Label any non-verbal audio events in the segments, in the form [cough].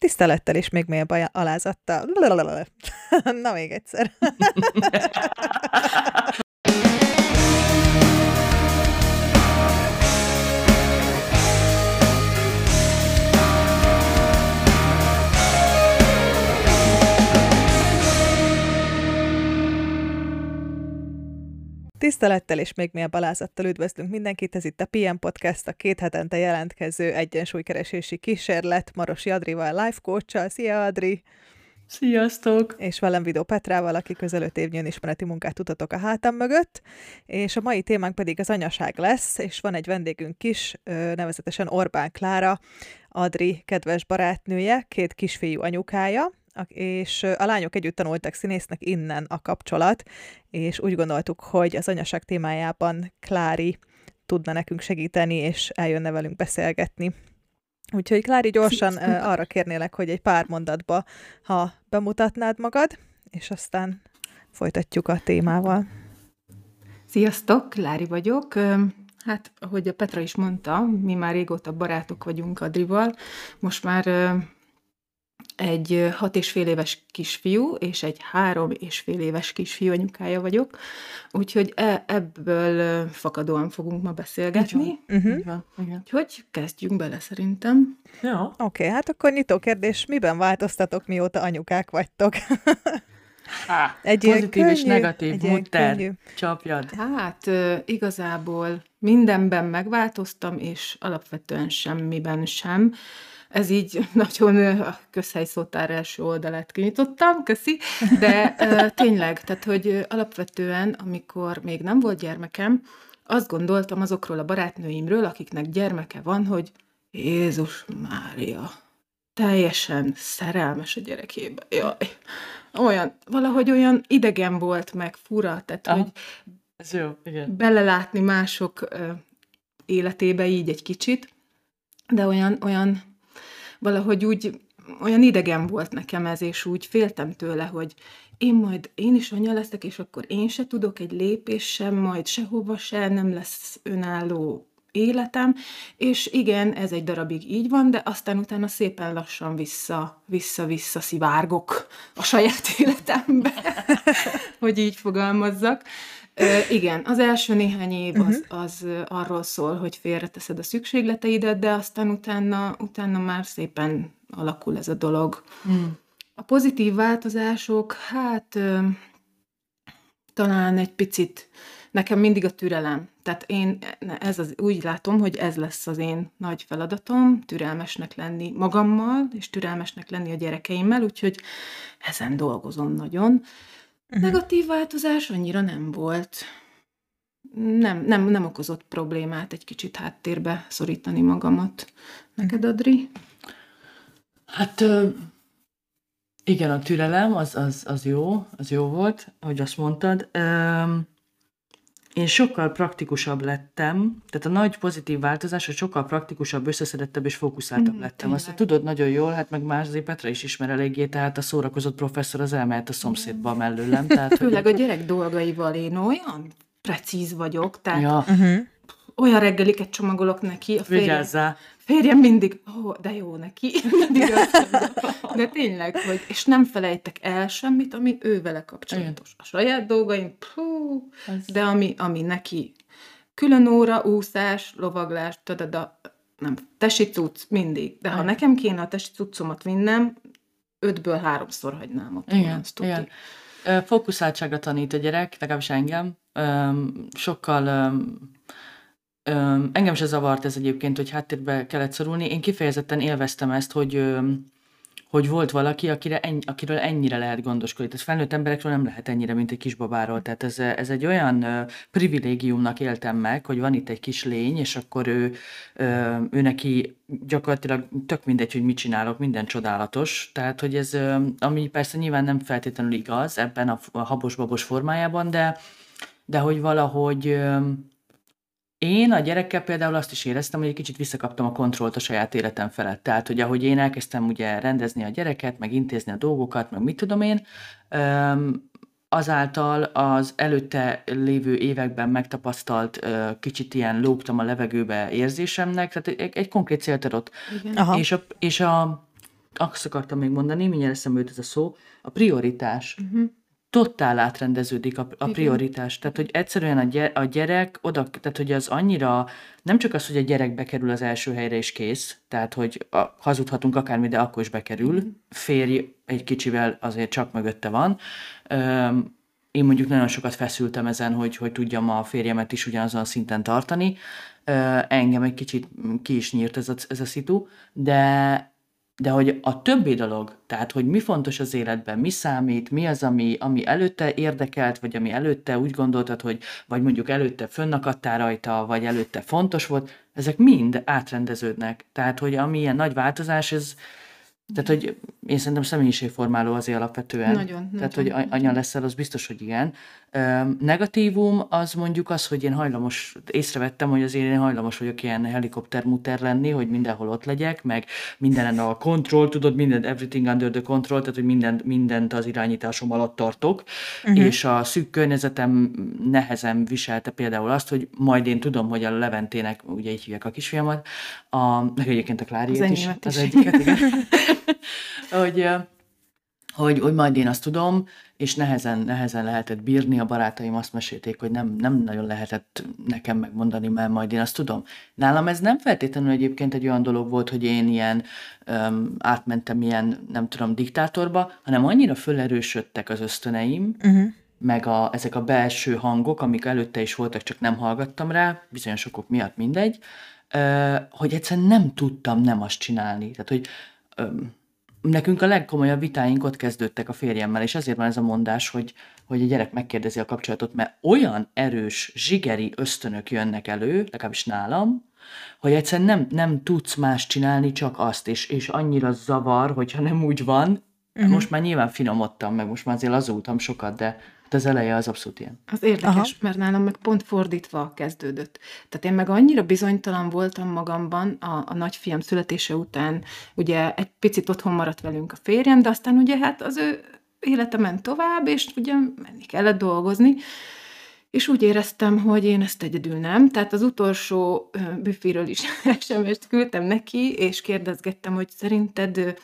Tisztelettel és még mélyebb alázattal. [laughs] Na még egyszer. [laughs] Tisztelettel és még mélyebb alázattal üdvözlünk mindenkit, ez itt a PM Podcast, a két hetente jelentkező egyensúlykeresési kísérlet Marosi Adrival, life coach Szia Adri! Sziasztok! És velem Vidó Petrával, aki közel öt évnyi ismereti munkát tutatok a hátam mögött, és a mai témánk pedig az anyaság lesz, és van egy vendégünk is, nevezetesen Orbán Klára, Adri kedves barátnője, két kisfiú anyukája, és a lányok együtt tanultak színésznek innen a kapcsolat, és úgy gondoltuk, hogy az anyaság témájában Klári tudna nekünk segíteni, és eljönne velünk beszélgetni. Úgyhogy Klári, gyorsan arra kérnélek, hogy egy pár mondatba, ha bemutatnád magad, és aztán folytatjuk a témával. Sziasztok, Klári vagyok. Hát, ahogy a Petra is mondta, mi már régóta barátok vagyunk Adrival. Most már egy hat és fél éves kisfiú, és egy három és fél éves kisfiú anyukája vagyok, úgyhogy e- ebből fakadóan fogunk ma beszélgetni. Uh-huh. Igen. Úgyhogy kezdjünk bele szerintem. Ja. Oké, okay, hát akkor nyitó kérdés, miben változtatok, mióta anyukák vagytok? [laughs] Há, egy pozitív könnyű, és negatív egy mutter, csapjad. Hát igazából mindenben megváltoztam, és alapvetően semmiben sem. Ez így [laughs] nagyon a közhelyszótár első oldalát kinyitottam, köszi, de [laughs] tényleg, tehát hogy alapvetően, amikor még nem volt gyermekem, azt gondoltam azokról a barátnőimről, akiknek gyermeke van, hogy Jézus Mária, teljesen szerelmes a gyerekébe. Jaj, olyan, valahogy olyan idegen volt meg, fura, tehát Aha. hogy Ez jó, igen. belelátni mások életébe így egy kicsit, de olyan, olyan valahogy úgy olyan idegen volt nekem ez, és úgy féltem tőle, hogy én majd, én is anya leszek, és akkor én se tudok egy lépés sem, majd sehova se, nem lesz önálló életem, és igen, ez egy darabig így van, de aztán utána szépen lassan vissza, vissza-vissza szivárgok a saját [laughs] életembe, hogy így fogalmazzak. Igen, az első néhány év az, uh-huh. az arról szól, hogy félreteszed a szükségleteidet, de aztán utána, utána már szépen alakul ez a dolog. Hmm. A pozitív változások, hát talán egy picit, nekem mindig a türelem. Tehát én ez az, úgy látom, hogy ez lesz az én nagy feladatom, türelmesnek lenni magammal, és türelmesnek lenni a gyerekeimmel, úgyhogy ezen dolgozom nagyon. Uh-huh. Negatív változás annyira nem volt. Nem, nem, nem okozott problémát egy kicsit háttérbe szorítani magamat. Neked, Adri? Hát igen, a türelem az, az, az jó, az jó volt, ahogy azt mondtad én sokkal praktikusabb lettem, tehát a nagy pozitív változás, hogy sokkal praktikusabb, összeszedettebb és fókuszáltabb mm, lettem. Azt tudod nagyon jól, hát meg más azért Petra is ismer eléggé, tehát a szórakozott professzor az elmehet a szomszédba mellőlem. Tehát, [laughs] Főleg hogy... a gyerek dolgaival én olyan precíz vagyok, tehát ja. uh-huh. Olyan reggeliket csomagolok neki. A férjem, Vigyázzál férjem mindig, ó, oh, de jó neki, [laughs] mindig De tényleg, hogy, és nem felejtek el semmit, ami ő vele kapcsolatos. A saját dolgaim, pú, de ami, ami neki külön óra, úszás, lovaglás, tadada, nem, tesi cucc, mindig. De ha nekem kéne a tesi cuccomat vinnem, ötből háromszor hagynám ott. Igen, igen. Fókuszáltságra tanít a gyerek, legalábbis engem. Sokkal Öm, engem se zavart ez egyébként, hogy háttérbe kellett szorulni. Én kifejezetten élveztem ezt, hogy, öm, hogy volt valaki, akire ennyi, akiről ennyire lehet gondoskodni. Tehát felnőtt emberekről nem lehet ennyire, mint egy kisbabáról. Tehát ez, ez egy olyan ö, privilégiumnak éltem meg, hogy van itt egy kis lény, és akkor ő, ö, ő neki gyakorlatilag tök mindegy, hogy mit csinálok, minden csodálatos. Tehát, hogy ez, ö, ami persze nyilván nem feltétlenül igaz ebben a, a habos-babos formájában, de, de hogy valahogy ö, én a gyerekkel például azt is éreztem, hogy egy kicsit visszakaptam a kontrollt a saját életem felett. Tehát, hogy ahogy én elkezdtem ugye rendezni a gyereket, meg intézni a dolgokat, meg mit tudom én, azáltal az előtte lévő években megtapasztalt kicsit ilyen lógtam a levegőbe érzésemnek, tehát egy, egy konkrét célt adott. És a, és a azt akartam még mondani, mindjárt eszembe jut ez a szó, a prioritás. Uh-huh totál átrendeződik a, a prioritás. Tehát, hogy egyszerűen a, gyere, a gyerek oda, tehát, hogy az annyira, nem csak az, hogy a gyerek bekerül az első helyre és kész, tehát, hogy a, hazudhatunk akármi, de akkor is bekerül. Férj egy kicsivel azért csak mögötte van. Üm, én mondjuk nagyon sokat feszültem ezen, hogy, hogy tudjam a férjemet is ugyanazon a szinten tartani. Ö, engem egy kicsit ki is nyírt ez a, ez a szitu, de de hogy a többi dolog, tehát hogy mi fontos az életben, mi számít, mi az, ami, ami előtte érdekelt, vagy ami előtte úgy gondoltad, hogy vagy mondjuk előtte fönnakadtál rajta, vagy előtte fontos volt, ezek mind átrendeződnek. Tehát, hogy ami ilyen nagy változás, ez, tehát, hogy én szerintem személyiségformáló azért alapvetően. Nagyon. Tehát, nagyon, hogy anya leszel, az biztos, hogy igen. Negatívum az mondjuk az, hogy én hajlamos, észrevettem, hogy azért én hajlamos vagyok ilyen helikoptermuter lenni, hogy mindenhol ott legyek, meg mindenen a control, tudod, minden everything under the control, tehát hogy mindent, mindent az irányításom alatt tartok, uh-huh. és a szűk környezetem nehezen viselte például azt, hogy majd én tudom, hogy a Leventének, ugye így hívják a kisfiamat, a, meg egyébként a Kláriét az is, is, az egyiket, igen, [laughs] hogy hogy, hogy majd én azt tudom, és nehezen, nehezen lehetett bírni. A barátaim azt mesélték, hogy nem, nem nagyon lehetett nekem megmondani, mert majd én azt tudom. Nálam ez nem feltétlenül egyébként egy olyan dolog volt, hogy én ilyen um, átmentem ilyen, nem tudom, diktátorba, hanem annyira fölerősödtek az ösztöneim, uh-huh. meg a, ezek a belső hangok, amik előtte is voltak, csak nem hallgattam rá, bizonyos okok miatt mindegy, uh, hogy egyszerűen nem tudtam nem azt csinálni. Tehát, hogy um, nekünk a legkomolyabb vitáink ott kezdődtek a férjemmel, és ezért van ez a mondás, hogy, hogy a gyerek megkérdezi a kapcsolatot, mert olyan erős, zsigeri ösztönök jönnek elő, legalábbis nálam, hogy egyszerűen nem, nem tudsz más csinálni, csak azt, és, és annyira zavar, hogyha nem úgy van. Uh-huh. Most már nyilván finomodtam, meg most már azért lazultam sokat, de de az eleje az abszolút ilyen. Az érdekes, Aha. mert nálam meg pont fordítva kezdődött. Tehát én meg annyira bizonytalan voltam magamban a, a nagyfiam születése után, ugye egy picit otthon maradt velünk a férjem, de aztán ugye hát az ő élete ment tovább, és ugye menni kellett dolgozni, és úgy éreztem, hogy én ezt egyedül nem. Tehát az utolsó büféről is [laughs] SMS-t küldtem neki, és kérdezgettem, hogy szerinted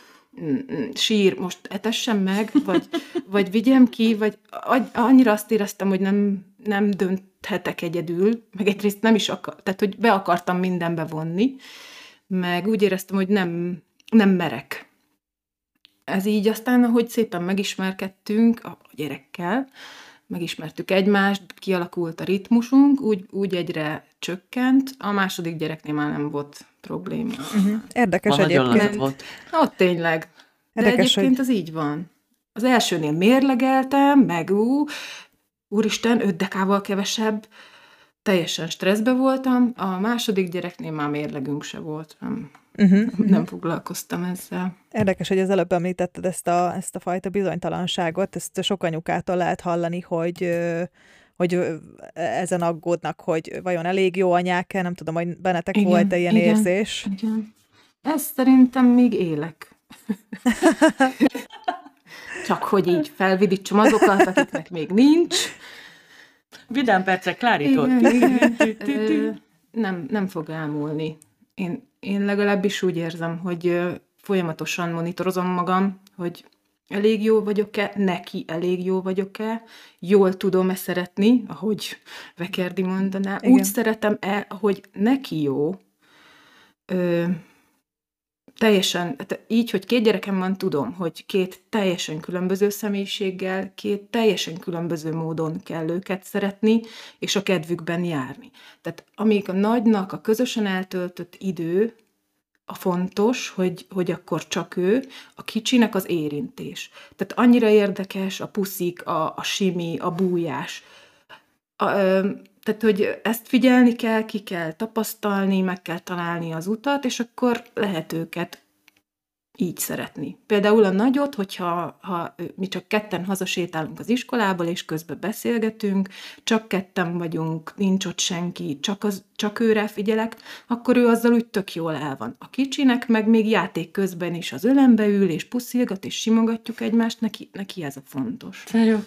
sír, most etessem meg, vagy, [laughs] vagy vigyem ki, vagy annyira azt éreztem, hogy nem, nem dönthetek egyedül, meg egyrészt nem is akar, tehát hogy be akartam mindenbe vonni, meg úgy éreztem, hogy nem, nem merek. Ez így aztán, ahogy szépen megismerkedtünk a gyerekkel, megismertük egymást, kialakult a ritmusunk, úgy, úgy egyre csökkent, a második gyereknél már nem volt probléma. Uh-huh. Érdekes Van egyébként. Volt. Ott tényleg. De Érdekes, egyébként hogy... az így van. Az elsőnél mérlegeltem, meg ú, úristen, öt dekával kevesebb, teljesen stresszbe voltam, a második gyereknél már mérlegünk se volt, nem, uh-huh, nem uh-huh. foglalkoztam ezzel. Érdekes, hogy az előbb említetted ezt a, ezt a fajta bizonytalanságot, ezt sok anyukától lehet hallani, hogy hogy ezen aggódnak, hogy vajon elég jó anyák-e, nem tudom, hogy bennetek igen, volt-e ilyen igen, érzés. Igen. Ezt szerintem még élek. Csak hogy így felvidítsam azokat, akiknek még nincs. Vidám percek, Klárítól. Nem, nem fog elmúlni. Én, én legalábbis úgy érzem, hogy folyamatosan monitorozom magam, hogy elég jó vagyok-e, neki elég jó vagyok-e, jól tudom-e szeretni, ahogy Vekerdi mondaná, Igen. úgy szeretem-e, ahogy neki jó. Ö, teljesen, így, hogy két gyerekem van, tudom, hogy két teljesen különböző személyiséggel, két teljesen különböző módon kell őket szeretni, és a kedvükben járni. Tehát amíg a nagynak a közösen eltöltött idő, a fontos, hogy, hogy akkor csak ő, a kicsinek az érintés. Tehát annyira érdekes a puszik, a, a simi, a bújás. A, ö, tehát, hogy ezt figyelni kell, ki kell tapasztalni, meg kell találni az utat, és akkor lehet őket így szeretni. Például a nagyot, hogyha ha mi csak ketten hazasétálunk az iskolából, és közben beszélgetünk, csak ketten vagyunk, nincs ott senki, csak, az, csak őre figyelek, akkor ő azzal úgy tök jól el van. A kicsinek meg még játék közben is az ölembe ül, és puszilgat, és simogatjuk egymást, neki, neki ez a fontos. Jó.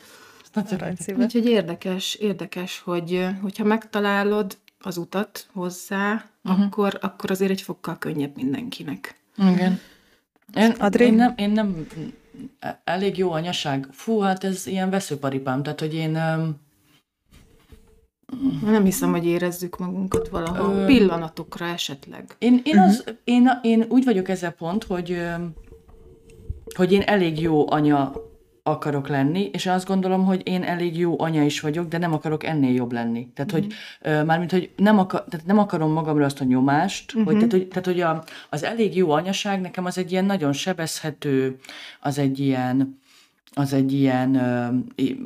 Úgyhogy érdekes, érdekes, hogy hogyha megtalálod az utat hozzá, uh-huh. akkor, akkor azért egy fokkal könnyebb mindenkinek. Igen. Én, Adri? én, nem, én nem, elég jó anyaság. Fú, hát ez ilyen veszőparipám, tehát hogy én... Nem hiszem, hogy érezzük magunkat valahol. Ö, Pillanatokra esetleg. Én, én, az, én, én úgy vagyok ezzel pont, hogy, hogy én elég jó anya akarok lenni, és azt gondolom, hogy én elég jó anya is vagyok, de nem akarok ennél jobb lenni. Tehát, hogy ö, mármint, hogy nem, akar, tehát nem akarom magamra azt a nyomást, hogy, tehát, hogy, tehát, hogy a, az elég jó anyaság nekem az egy ilyen nagyon sebezhető, az egy ilyen, az egy ilyen ö,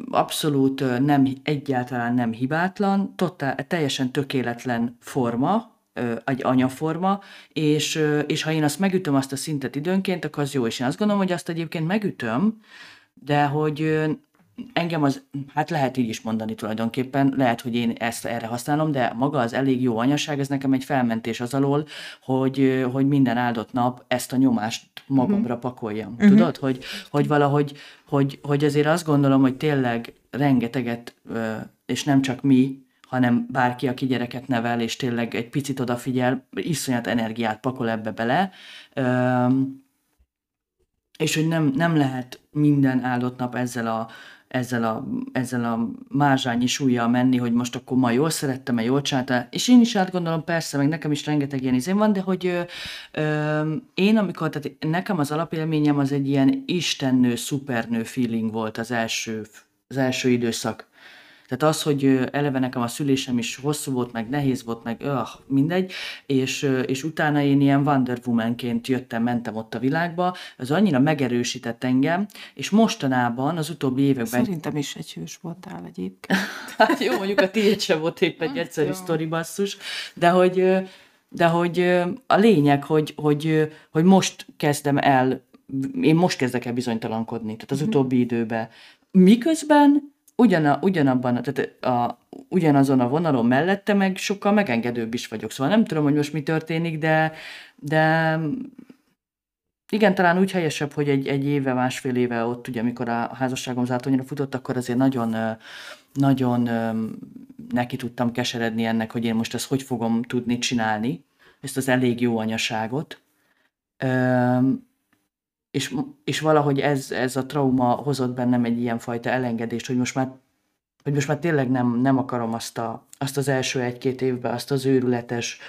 abszolút ö, nem, egyáltalán nem hibátlan, totál, teljesen tökéletlen forma, ö, egy anyaforma, és, és ha én azt megütöm azt a szintet időnként, akkor az jó, és én azt gondolom, hogy azt egyébként megütöm, de hogy engem az, hát lehet így is mondani tulajdonképpen, lehet, hogy én ezt erre használom, de maga az elég jó anyaság, ez nekem egy felmentés az alól, hogy, hogy minden áldott nap ezt a nyomást magamra pakoljam. Tudod, hogy, hogy valahogy, hogy, hogy azért azt gondolom, hogy tényleg rengeteget, és nem csak mi, hanem bárki, aki gyereket nevel, és tényleg egy picit odafigyel, iszonyat energiát pakol ebbe bele, és hogy nem, nem lehet minden áldott nap ezzel a, ezzel a, ezzel a mázsányi súlyjal menni, hogy most akkor ma jól szerettem, jól csinálta. És én is átgondolom, persze, meg nekem is rengeteg ilyen izém van, de hogy ö, ö, én amikor, tehát nekem az alapélményem az egy ilyen istennő, szupernő feeling volt az első, az első időszak. Tehát az, hogy eleve nekem a szülésem is hosszú volt, meg nehéz volt, meg öh, mindegy, és, és utána én ilyen Wonder Woman-ként jöttem, mentem ott a világba, az annyira megerősített engem, és mostanában, az utóbbi években Szerintem is egy hős voltál egyébként. [laughs] Hát jó, mondjuk a tiéd sem volt épp egy egyszerű jó. sztori basszus, de hogy, de hogy a lényeg, hogy, hogy, hogy most kezdem el, én most kezdek el bizonytalankodni, tehát az utóbbi időben. Miközben ugyana, ugyanabban, tehát a, ugyanazon a vonalon mellette meg sokkal megengedőbb is vagyok. Szóval nem tudom, hogy most mi történik, de, de igen, talán úgy helyesebb, hogy egy, egy éve, másfél éve ott, ugye, amikor a házasságom zátonyra futott, akkor azért nagyon, nagyon neki tudtam keseredni ennek, hogy én most ezt hogy fogom tudni csinálni, ezt az elég jó anyaságot. És, és valahogy ez, ez a trauma hozott bennem egy ilyen fajta elengedést, hogy most már hogy most már tényleg nem, nem akarom azt, a, azt az első egy-két évben, azt az őrületes,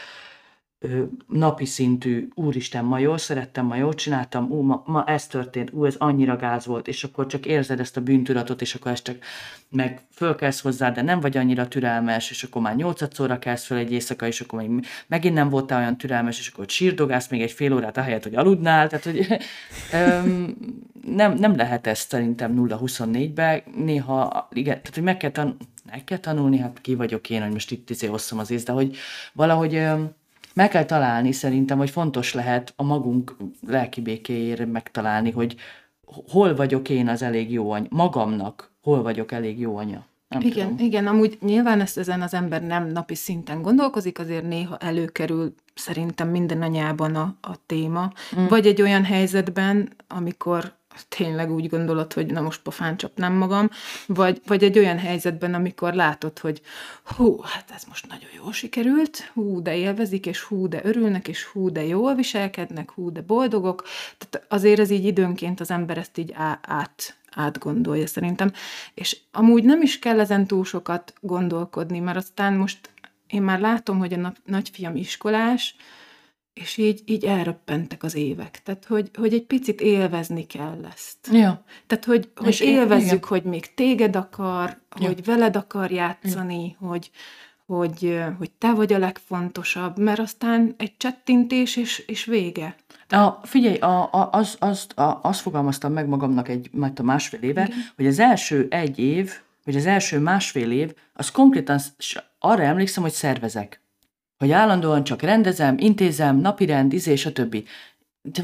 napi szintű, úristen, ma jól szerettem, ma jól csináltam, ú, ma, ma ez történt, ú, ez annyira gáz volt, és akkor csak érzed ezt a bűntudatot, és akkor ezt csak meg fölkelsz hozzá, de nem vagy annyira türelmes, és akkor már nyolcadszorra kelsz fel egy éjszaka, és akkor még, megint nem voltál olyan türelmes, és akkor sírdogálsz még egy fél órát, ahelyett, hogy aludnál, tehát hogy [laughs] öm, nem, nem lehet ezt szerintem 0-24-ben, néha, igen, tehát hogy meg kell, tan- meg kell tanulni, hát ki vagyok én, hogy most itt izé hosszom az ész, de hogy valahogy öm, meg kell találni szerintem, hogy fontos lehet a magunk lelki békéjére megtalálni, hogy hol vagyok én az elég jó anya, magamnak hol vagyok elég jó anya. Nem Igen, tudom. igen, amúgy nyilván ezt ezen az ember nem napi szinten gondolkozik, azért néha előkerül szerintem minden anyában a, a téma. Mm. Vagy egy olyan helyzetben, amikor tényleg úgy gondolod, hogy na most pofán csapnám magam, vagy, vagy egy olyan helyzetben, amikor látod, hogy hú, hát ez most nagyon jól sikerült, hú, de élvezik, és hú, de örülnek, és hú, de jól viselkednek, hú, de boldogok. Tehát azért ez így időnként az ember ezt így á- át, átgondolja szerintem. És amúgy nem is kell ezen túl sokat gondolkodni, mert aztán most én már látom, hogy a nap, nagyfiam iskolás, és így, így elröppentek az évek. Tehát, hogy, hogy egy picit élvezni kell ezt. Ja. Tehát, hogy, hogy És élvezzük, igen. hogy még téged akar, Ja. hogy veled akar játszani, hogy, hogy, ö, hogy te vagy a legfontosabb, mert aztán egy csettintés, és, és vége. A, figyelj, a, a, az, azt, a, azt fogalmaztam meg magamnak egy majd a másfél éve, Igen. hogy az első egy év, vagy az első másfél év, az konkrétan arra emlékszem, hogy szervezek. Hogy állandóan csak rendezem, intézem, napirend, izé, többi. De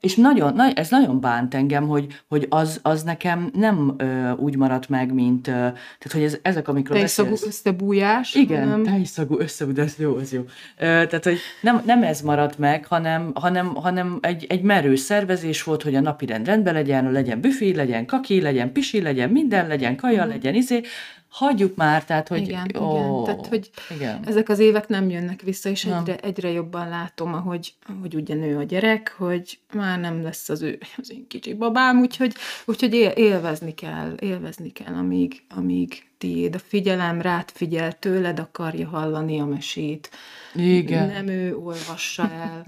és nagyon, na, ez nagyon bánt engem, hogy, hogy az, az nekem nem ö, úgy maradt meg, mint, ö, tehát hogy ez, ezek, amikről Tejszagú beszélsz. összebújás. Igen, hanem- tejszagú ez jó, ez jó. Ö, tehát, hogy nem, nem ez maradt meg, hanem, hanem, hanem egy, egy merő szervezés volt, hogy a napi rend rendben legyen, legyen büfé, legyen kaki, legyen pisi, legyen minden, legyen kaja, legyen izé. Hagyjuk már, tehát, hogy... Igen, ó, igen. Tehát, hogy igen. ezek az évek nem jönnek vissza, és Nem. egyre, egyre jobban látom, ahogy, ahogy ugye nő a gyerek, hogy már nem lesz az ő, [laughs] az én kicsi babám, úgyhogy, úgyhogy él, élvezni kell, élvezni kell, amíg, amíg tiéd a figyelem, rád figyel, tőled akarja hallani a mesét. Igen. Nem ő olvassa [laughs] el.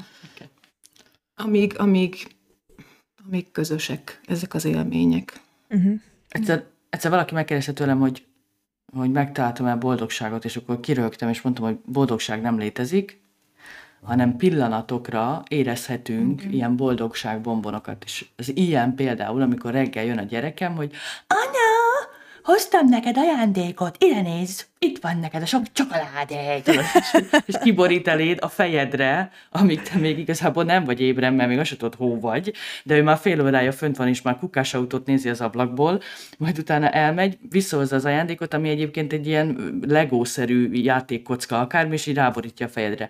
Amíg, amíg, amíg közösek ezek az élmények. Uh-huh. Egyszer, egyszer valaki megkérdezte tőlem, hogy, hogy megtaláltam-e boldogságot, és akkor kirögtem, és mondtam, hogy boldogság nem létezik, hanem pillanatokra érezhetünk mm-hmm. ilyen boldogságbombonokat. És az ilyen például, amikor reggel jön a gyerekem, hogy anya, hoztam neked ajándékot, ide nézz, itt van neked a sok csokoládé, és, és kiborít eléd a fejedre, amíg te még igazából nem vagy ébren, mert még azt tudod, hó vagy, de ő már fél órája fönt van, és már kukás autót nézi az ablakból, majd utána elmegy, visszahozza az ajándékot, ami egyébként egy ilyen legószerű játékkocka akármi, és így ráborítja a fejedre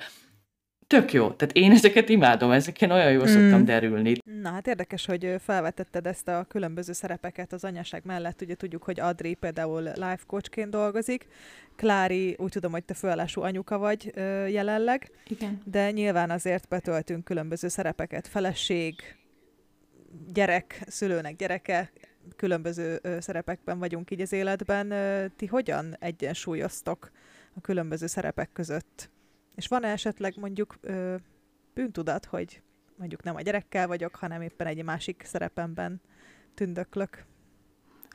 tök jó. Tehát én ezeket imádom, ezeken olyan jól szoktam hmm. derülni. Na hát érdekes, hogy felvetetted ezt a különböző szerepeket az anyaság mellett. Ugye tudjuk, hogy Adri például life coachként dolgozik, Klári, úgy tudom, hogy te főállású anyuka vagy jelenleg. Igen. De nyilván azért betöltünk különböző szerepeket. Feleség, gyerek, szülőnek gyereke, különböző szerepekben vagyunk így az életben. Ti hogyan egyensúlyoztok a különböző szerepek között? És van-e esetleg mondjuk ö, bűntudat, hogy mondjuk nem a gyerekkel vagyok, hanem éppen egy másik szerepemben tündöklök?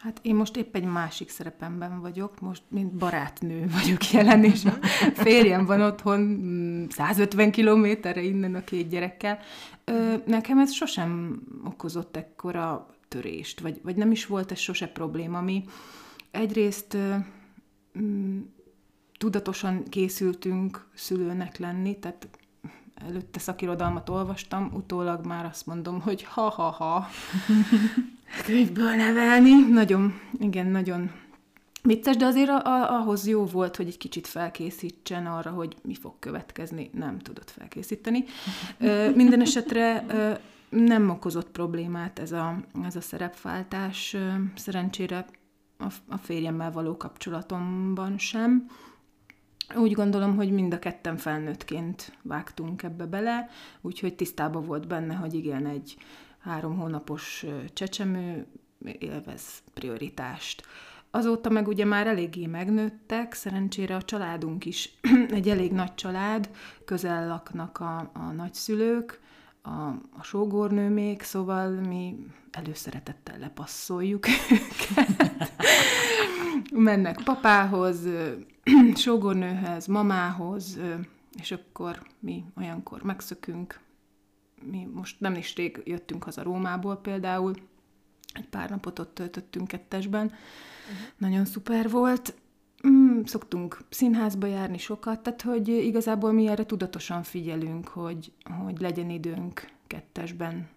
Hát én most épp egy másik szerepemben vagyok, most mint barátnő vagyok jelen, és a férjem van otthon 150 mm, kilométerre innen a két gyerekkel. Ö, nekem ez sosem okozott ekkora törést, vagy, vagy nem is volt ez sose probléma. Mi egyrészt ö, mm, tudatosan készültünk szülőnek lenni, tehát előtte szakirodalmat olvastam, utólag már azt mondom, hogy ha-ha-ha, [laughs] könyvből nevelni. Nagyon, igen, nagyon vicces, de azért a, a, ahhoz jó volt, hogy egy kicsit felkészítsen arra, hogy mi fog következni. Nem tudott felkészíteni. Ö, minden esetre ö, nem okozott problémát ez a, ez a szerepváltás. Szerencsére a, a férjemmel való kapcsolatomban sem. Úgy gondolom, hogy mind a ketten felnőttként vágtunk ebbe bele, úgyhogy tisztában volt benne, hogy igen, egy három hónapos csecsemő élvez prioritást. Azóta meg ugye már eléggé megnőttek, szerencsére a családunk is [clears throat] egy elég nagy család, közel laknak a, a nagyszülők, a, a sógornő még, szóval mi előszeretettel lepasszoljuk [laughs] őket. Mennek papához, [clears throat] sógornőhez, mamához, és akkor mi olyankor megszökünk. Mi most nem is rég jöttünk haza Rómából például, egy pár napot ott töltöttünk kettesben. Uh-huh. Nagyon szuper volt. Mm, szoktunk színházba járni sokat, tehát hogy igazából mi erre tudatosan figyelünk, hogy, hogy legyen időnk kettesben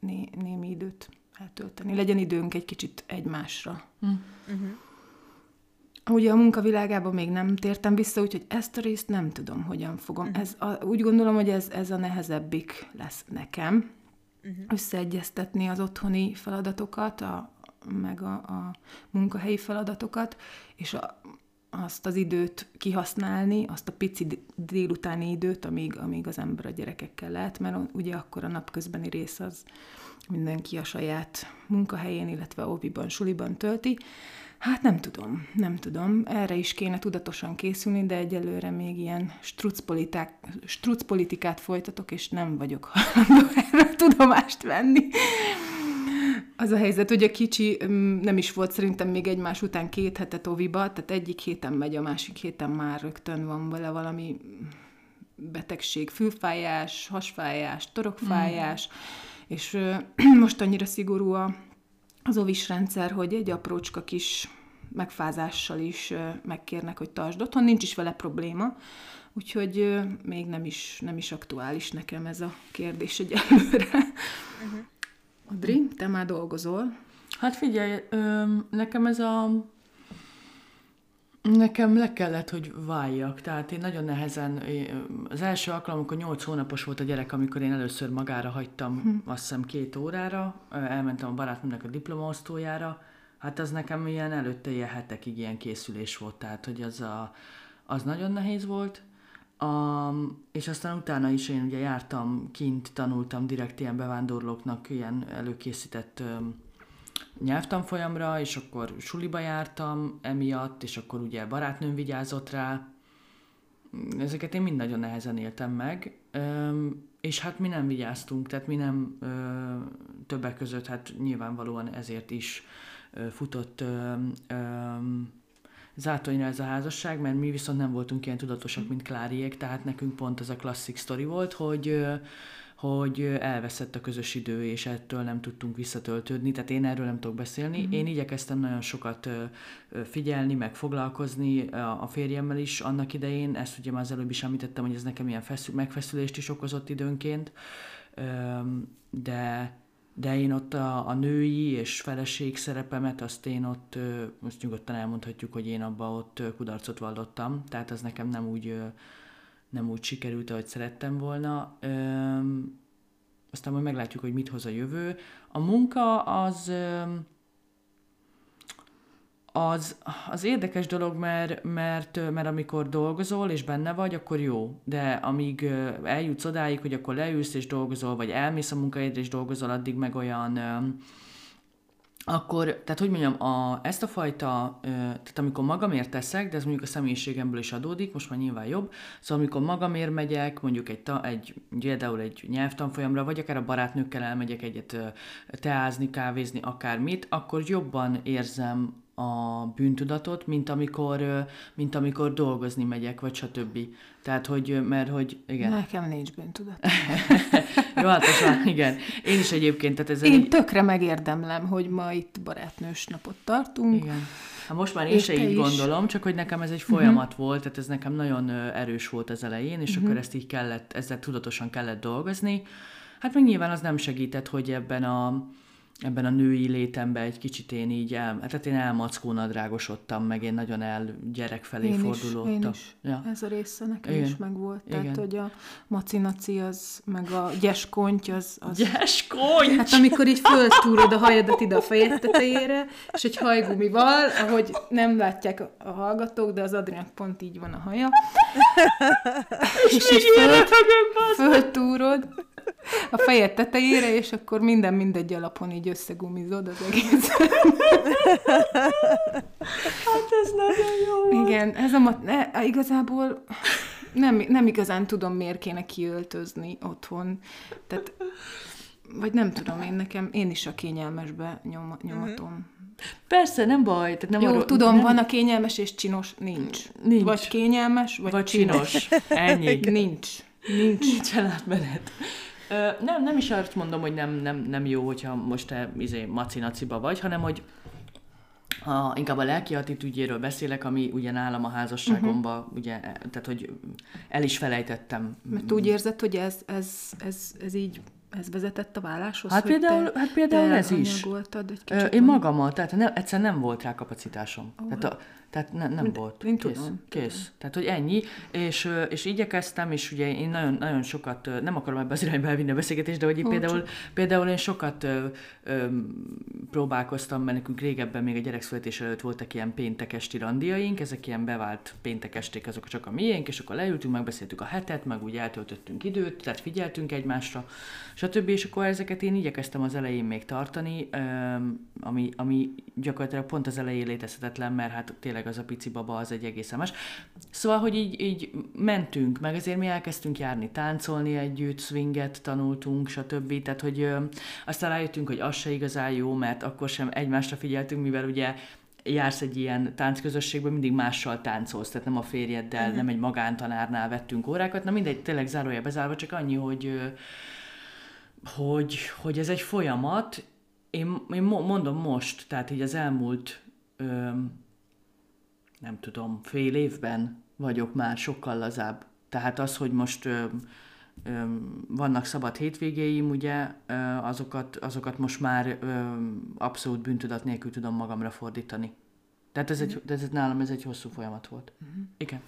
né, némi időt eltölteni. Legyen időnk egy kicsit egymásra. Uh-huh. Ugye a munkavilágában még nem tértem vissza, úgyhogy ezt a részt nem tudom, hogyan fogom. Uh-huh. Ez a, úgy gondolom, hogy ez, ez a nehezebbik lesz nekem, uh-huh. összeegyeztetni az otthoni feladatokat, a, meg a, a munkahelyi feladatokat, és a, azt az időt kihasználni, azt a pici délutáni időt, amíg, amíg az ember a gyerekekkel lehet, mert ugye akkor a napközbeni rész az mindenki a saját munkahelyén, illetve óviban, suliban tölti. Hát nem tudom, nem tudom. Erre is kéne tudatosan készülni, de egyelőre még ilyen strucpolitikát folytatok, és nem vagyok [laughs] hajlandó erről tudomást venni. Az a helyzet, hogy a kicsi mm, nem is volt szerintem még egymás után két hetet oviba, tehát egyik héten megy, a másik héten már rögtön van vele valami betegség, fülfájás, hasfájás, torokfájás, mm. és [clears throat] most annyira szigorú a az ovis rendszer, hogy egy aprócska kis megfázással is megkérnek, hogy tartsd otthon, nincs is vele probléma, úgyhogy még nem is, nem is aktuális nekem ez a kérdés egyelőre. Uh-huh. Adri, te már dolgozol? Hát figyelj, nekem ez a Nekem le kellett, hogy váljak. Tehát én nagyon nehezen, az első alkalom, amikor 8 hónapos volt a gyerek, amikor én először magára hagytam, hm. azt hiszem két órára, elmentem a barátnőmnek a diplomaosztójára, hát az nekem ilyen előtte ilyen hetekig ilyen készülés volt, tehát hogy az, a, az nagyon nehéz volt. A, és aztán utána is én ugye jártam kint, tanultam direkt ilyen bevándorlóknak ilyen előkészített ö, nyelvtanfolyamra, és akkor suliba jártam emiatt, és akkor ugye barátnőm vigyázott rá. Ezeket én mind nagyon nehezen éltem meg, és hát mi nem vigyáztunk, tehát mi nem többek között, hát nyilvánvalóan ezért is futott zátonyra ez a házasság, mert mi viszont nem voltunk ilyen tudatosak, mint Kláriék, tehát nekünk pont ez a klasszik sztori volt, hogy hogy elveszett a közös idő, és ettől nem tudtunk visszatöltődni, tehát én erről nem tudok beszélni. Mm-hmm. Én igyekeztem nagyon sokat figyelni, meg foglalkozni a férjemmel is annak idején, ezt ugye már az előbb is említettem, hogy ez nekem ilyen feszül, megfeszülést is okozott időnként, de de én ott a, a női és feleség szerepemet, azt én ott, most nyugodtan elmondhatjuk, hogy én abba ott kudarcot vallottam, tehát az nekem nem úgy, nem úgy sikerült, ahogy szerettem volna. Aztán majd meglátjuk, hogy mit hoz a jövő. A munka az az, az érdekes dolog, mert, mert, mert amikor dolgozol és benne vagy, akkor jó. De amíg eljutsz odáig, hogy akkor leülsz és dolgozol, vagy elmész a munkahelyedre és dolgozol, addig meg olyan akkor, tehát hogy mondjam, a, ezt a fajta, tehát amikor magamért teszek, de ez mondjuk a személyiségemből is adódik, most már nyilván jobb, szóval amikor magamért megyek, mondjuk egy, ta, egy például egy nyelvtanfolyamra, vagy akár a barátnőkkel elmegyek egyet teázni, kávézni, akármit, akkor jobban érzem a bűntudatot, mint amikor, mint amikor dolgozni megyek, vagy stb. Tehát, hogy, mert hogy, igen. Nekem nincs bűntudat. [laughs] Jó, hát az igen. Én is egyébként, tehát ez Én egy... tökre megérdemlem, hogy ma itt barátnős napot tartunk. Igen. Hát most már én se így is. gondolom, csak hogy nekem ez egy folyamat uh-huh. volt, tehát ez nekem nagyon erős volt az elején, és uh-huh. akkor ezt így kellett, ezzel tudatosan kellett dolgozni. Hát meg nyilván az nem segített, hogy ebben a ebben a női létemben egy kicsit én így el, tehát én elmackó nadrágosodtam, meg én nagyon el gyerek felé én fordulódtam. Is, én is. Ja. Ez a része nekem Igen. is megvolt. Tehát, Igen. hogy a macinaci az, meg a gyeskonty az... az... Gyeskonty! Hát amikor így föltúrod a hajadat ide a fejed tetejére, és egy hajgumival, ahogy nem látják a hallgatók, de az Adrián pont így van a haja. és, és így föl, föltúrod a fejed tetejére, és akkor minden mindegy alapon így összegumizod az egész. hát ez nagyon jó. Igen, ez a mat- ne, igazából nem, nem igazán tudom, miért kéne kiöltözni otthon. Tehát, vagy nem tudom, én nekem, én is a kényelmesbe nyom, nyomatom. Persze, nem baj. Tehát nem Jó, arról, tudom, nem... van a kényelmes és csinos, nincs. nincs. Vagy kényelmes, vagy, vagy csinos. csinos. Ennyi. [laughs] Nincs. Nincs. Nincs átmenet. nem, nem is azt mondom, hogy nem, nem, nem jó, hogyha most te izé, maci-naciba vagy, hanem hogy a, inkább a lelki attitűdjéről beszélek, ami ugye nálam a házasságomban, uh-huh. ugye, tehát hogy el is felejtettem. Mert úgy érzed, hogy ez, ez, ez, ez így ez vezetett a válláshoz? Hát például, te, hát például ez is. Egy kicsit Én magammal, tehát nem, egyszerűen nem volt rá kapacitásom. Oh. Tehát a, Tehát ne, nem Mint, volt. Én kész, tudom. Kész. Tudom. Tehát, hogy ennyi. És, és igyekeztem, és ugye én nagyon, nagyon sokat, nem akarom ebbe az irányba elvinni a beszélgetést, de hogy én például, például én sokat ö, ö, próbálkoztam, mert nekünk régebben még a gyerekszületés előtt voltak ilyen péntekesti randiaink, ezek ilyen bevált péntekesték, azok csak a miénk, és akkor leültünk, megbeszéltük a hetet, meg úgy eltöltöttünk időt, tehát figyeltünk egymásra, stb. És akkor ezeket én igyekeztem az elején még tartani, ami, ami gyakorlatilag pont az elején létezhetetlen, mert hát tényleg tényleg az a pici baba az egy egészen más. Szóval, hogy így, így mentünk, meg azért mi elkezdtünk járni, táncolni együtt, swinget tanultunk, stb. Tehát, hogy ö, aztán rájöttünk, hogy az se igazán jó, mert akkor sem egymásra figyeltünk, mivel ugye jársz egy ilyen táncközösségben, mindig mással táncolsz, tehát nem a férjeddel, uh-huh. nem egy magántanárnál vettünk órákat, na mindegy, tényleg zárója bezárva, csak annyi, hogy, hogy, hogy ez egy folyamat, én, én mondom most, tehát így az elmúlt nem tudom, fél évben vagyok már sokkal lazább. Tehát az, hogy most ö, ö, vannak szabad hétvégéim, ugye, ö, azokat, azokat most már ö, abszolút bűntudat nélkül tudom magamra fordítani. Tehát ez, egy, ez nálam ez egy hosszú folyamat volt. Uh-huh. Igen.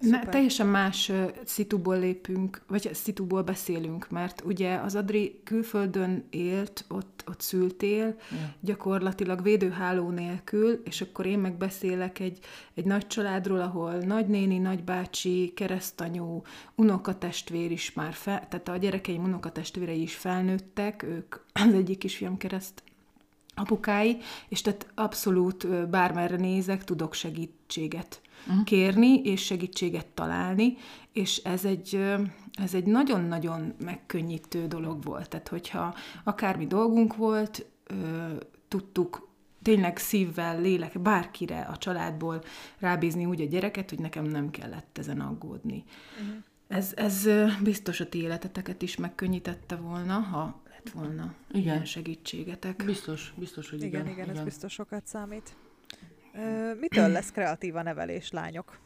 Na, teljesen más szituból lépünk, vagy szituból beszélünk, mert ugye az Adri külföldön élt, ott ott szültél, Ja. gyakorlatilag védőháló nélkül, és akkor én megbeszélek egy, egy nagy családról, ahol nagynéni, nagybácsi, keresztanyú, unokatestvér is már fel, tehát a gyerekeim unokatestvérei is felnőttek, ők [clears throat] az egyik kisfiam kereszt apukái, és tehát abszolút bármerre nézek, tudok segítséget uh-huh. kérni, és segítséget találni, és ez egy, ez egy nagyon-nagyon megkönnyítő dolog volt. Tehát, hogyha akármi dolgunk volt, tudtuk tényleg szívvel, lélek, bárkire a családból rábízni úgy a gyereket, hogy nekem nem kellett ezen aggódni. Uh-huh. Ez, ez biztos a ti életeteket is megkönnyítette volna, ha lett volna Igen. ilyen segítségetek. Biztos, biztos, hogy Igen, igen. igen, igen, ez biztos sokat számít. Ö, mitől lesz kreatív a nevelés, lányok?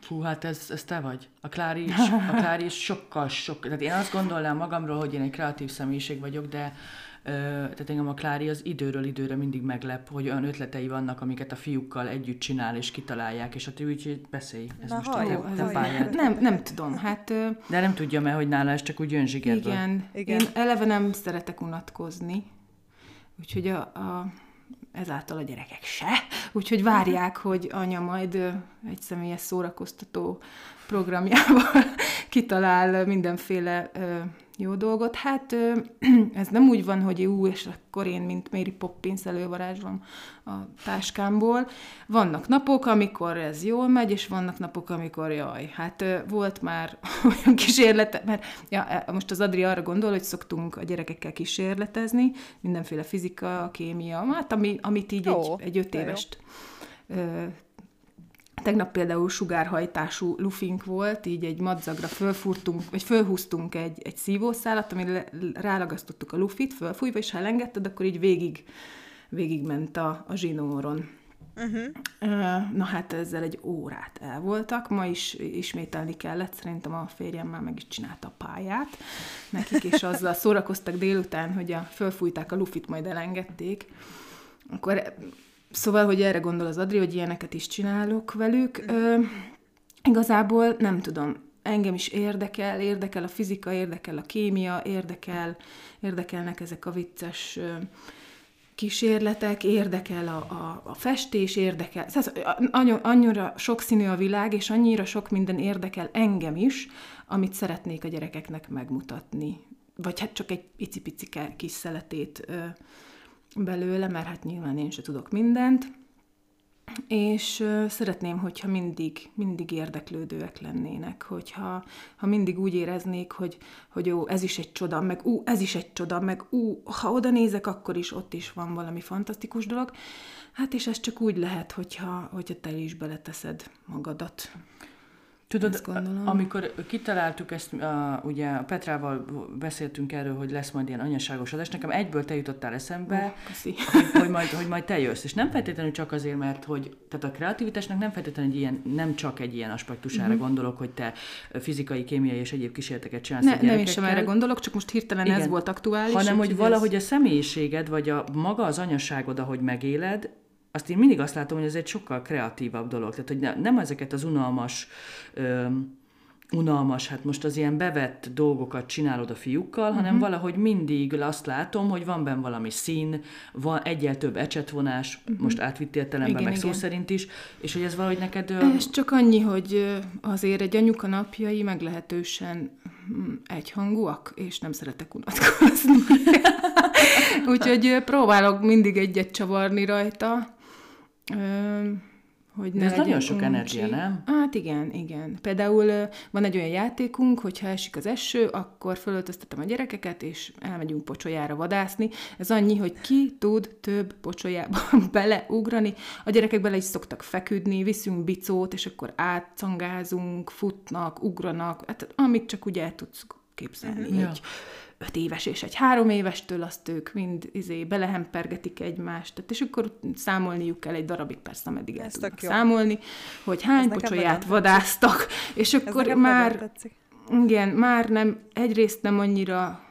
Fú, hát ez, ez te vagy. A Klári is, a Klári is sokkal sok. Tehát én azt gondolnám magamról, hogy én egy kreatív személyiség vagyok, de ö, tehát engem a Klári az időről időre mindig meglep, hogy olyan ötletei vannak, amiket a fiúkkal együtt csinál és kitalálják, és a te úgyhogy beszélj. Ez Na, most a halljuk, te, te pályád. Nem, nem tudom, hát ö, De nem tudja, mert hogy nála ez csak úgy jön zsigerből. igen, Igen. igen, én eleve nem szeretek unatkozni, úgyhogy a, a, ezáltal a gyerekek se, úgyhogy várják, hogy anya majd egy személyes szórakoztató programjával [laughs] kitalál mindenféle jó dolgot. Hát ö, [clears throat] ez nem úgy van, hogy ú, és akkor én, mint Mary Poppins elővarázslom a táskámból. Vannak napok, amikor ez jól megy, és vannak napok, amikor jaj. Hát ö, volt már [laughs] olyan kísérlete, mert ja, e, most az Adri arra gondol, hogy szoktunk a gyerekekkel kísérletezni, mindenféle fizika, kémia, hát ami, amit így Ó, egy, egy öt de jó. Tegnap például sugárhajtású lufink volt, így egy madzagra fölfúrtunk, vagy fölhúztunk egy, egy szívószálat, amire rálagasztottuk a lufit, fölfújva, és ha elengedted, akkor így végig, végig ment a, a zsinóron. Uh-huh. Na hát ezzel egy órát el voltak, ma is ismételni kellett, szerintem a férjem már meg is csinálta a pályát nekik, és azzal szórakoztak délután, hogy a, fölfújták a lufit, majd elengedték. Akkor Szóval, hogy erre gondol az Adri, hogy ilyeneket is csinálok velük. Ö, igazából nem tudom, engem is érdekel, érdekel a fizika, érdekel a kémia, érdekel, érdekelnek ezek a vicces ö, kísérletek, érdekel a, a, a festés, érdekel, szóval annyira, sokszínű a világ, és annyira sok minden érdekel engem is, amit szeretnék a gyerekeknek megmutatni. Vagy hát csak egy icipici kis szeletét ö, belőle, mert hát nyilván én se tudok mindent, és szeretném, hogyha mindig, mindig érdeklődőek lennének, hogyha ha mindig úgy éreznék, hogy, hogy jó, ez is egy csoda, meg ú, ez is egy csoda, meg ú, ha oda nézek, akkor is ott is van valami fantasztikus dolog. Hát és ez csak úgy lehet, hogyha, hogyha te is beleteszed magadat. Tudod, amikor kitaláltuk ezt, a, ugye a Petrával beszéltünk erről, hogy lesz majd ilyen anyaságos adás, nekem egyből te jutottál eszembe, köszi. hogy, hogy, majd, hogy majd te jössz. És nem feltétlenül csak azért, mert hogy, tehát a kreativitásnak nem feltétlenül egy ilyen, nem csak egy ilyen aspektusára uh-huh. gondolok, hogy te fizikai, kémiai és egyéb kísérleteket csinálsz Ne, nem is sem erre gondolok, csak most hirtelen ez Igen. volt aktuális. hanem hogy valahogy ez... a személyiséged, vagy a maga az anyaságod, ahogy megéled, azt én mindig azt látom, hogy ez egy sokkal kreatívabb dolog. Tehát, hogy ne, nem ezeket az unalmas, öm, unalmas, hát most az ilyen bevett dolgokat csinálod a fiúkkal, Mhm. hanem valahogy mindig azt látom, hogy van benne valami szín, van egyel több ecsetvonás, most átvitt értelemben, Mhm. Igen, meg szó igen. szerint is, és hogy ez valahogy neked... ö, Ez csak annyi, hogy azért egy anyuka napjai meglehetősen mm, egyhangúak, és nem szeretek unatkozni. [laughs] Úgyhogy próbálok mindig egyet csavarni rajta, ö, hogy De ez nagyon sok energia, nem? Hát igen, igen. Például van egy olyan játékunk, hogy ha esik az eső, akkor fölöltöztetem a gyerekeket, és elmegyünk pocsolyára vadászni. Ez annyi, hogy ki tud több pocsolyába [laughs] beleugrani. A gyerekek bele is szoktak feküdni, viszünk bicót, és akkor átcangázunk, futnak, ugranak, hát amit csak ugye el tudsz képzelni. Ja. Egy öt éves és egy három évestől azt ők mind izé, belehempergetik egymást, tehát és akkor számolniuk kell egy darabig persze, ameddig el Ez tudnak számolni, hogy hány nekem pocsolyát vadáztak, és Ez akkor már igen, már nem, egyrészt nem annyira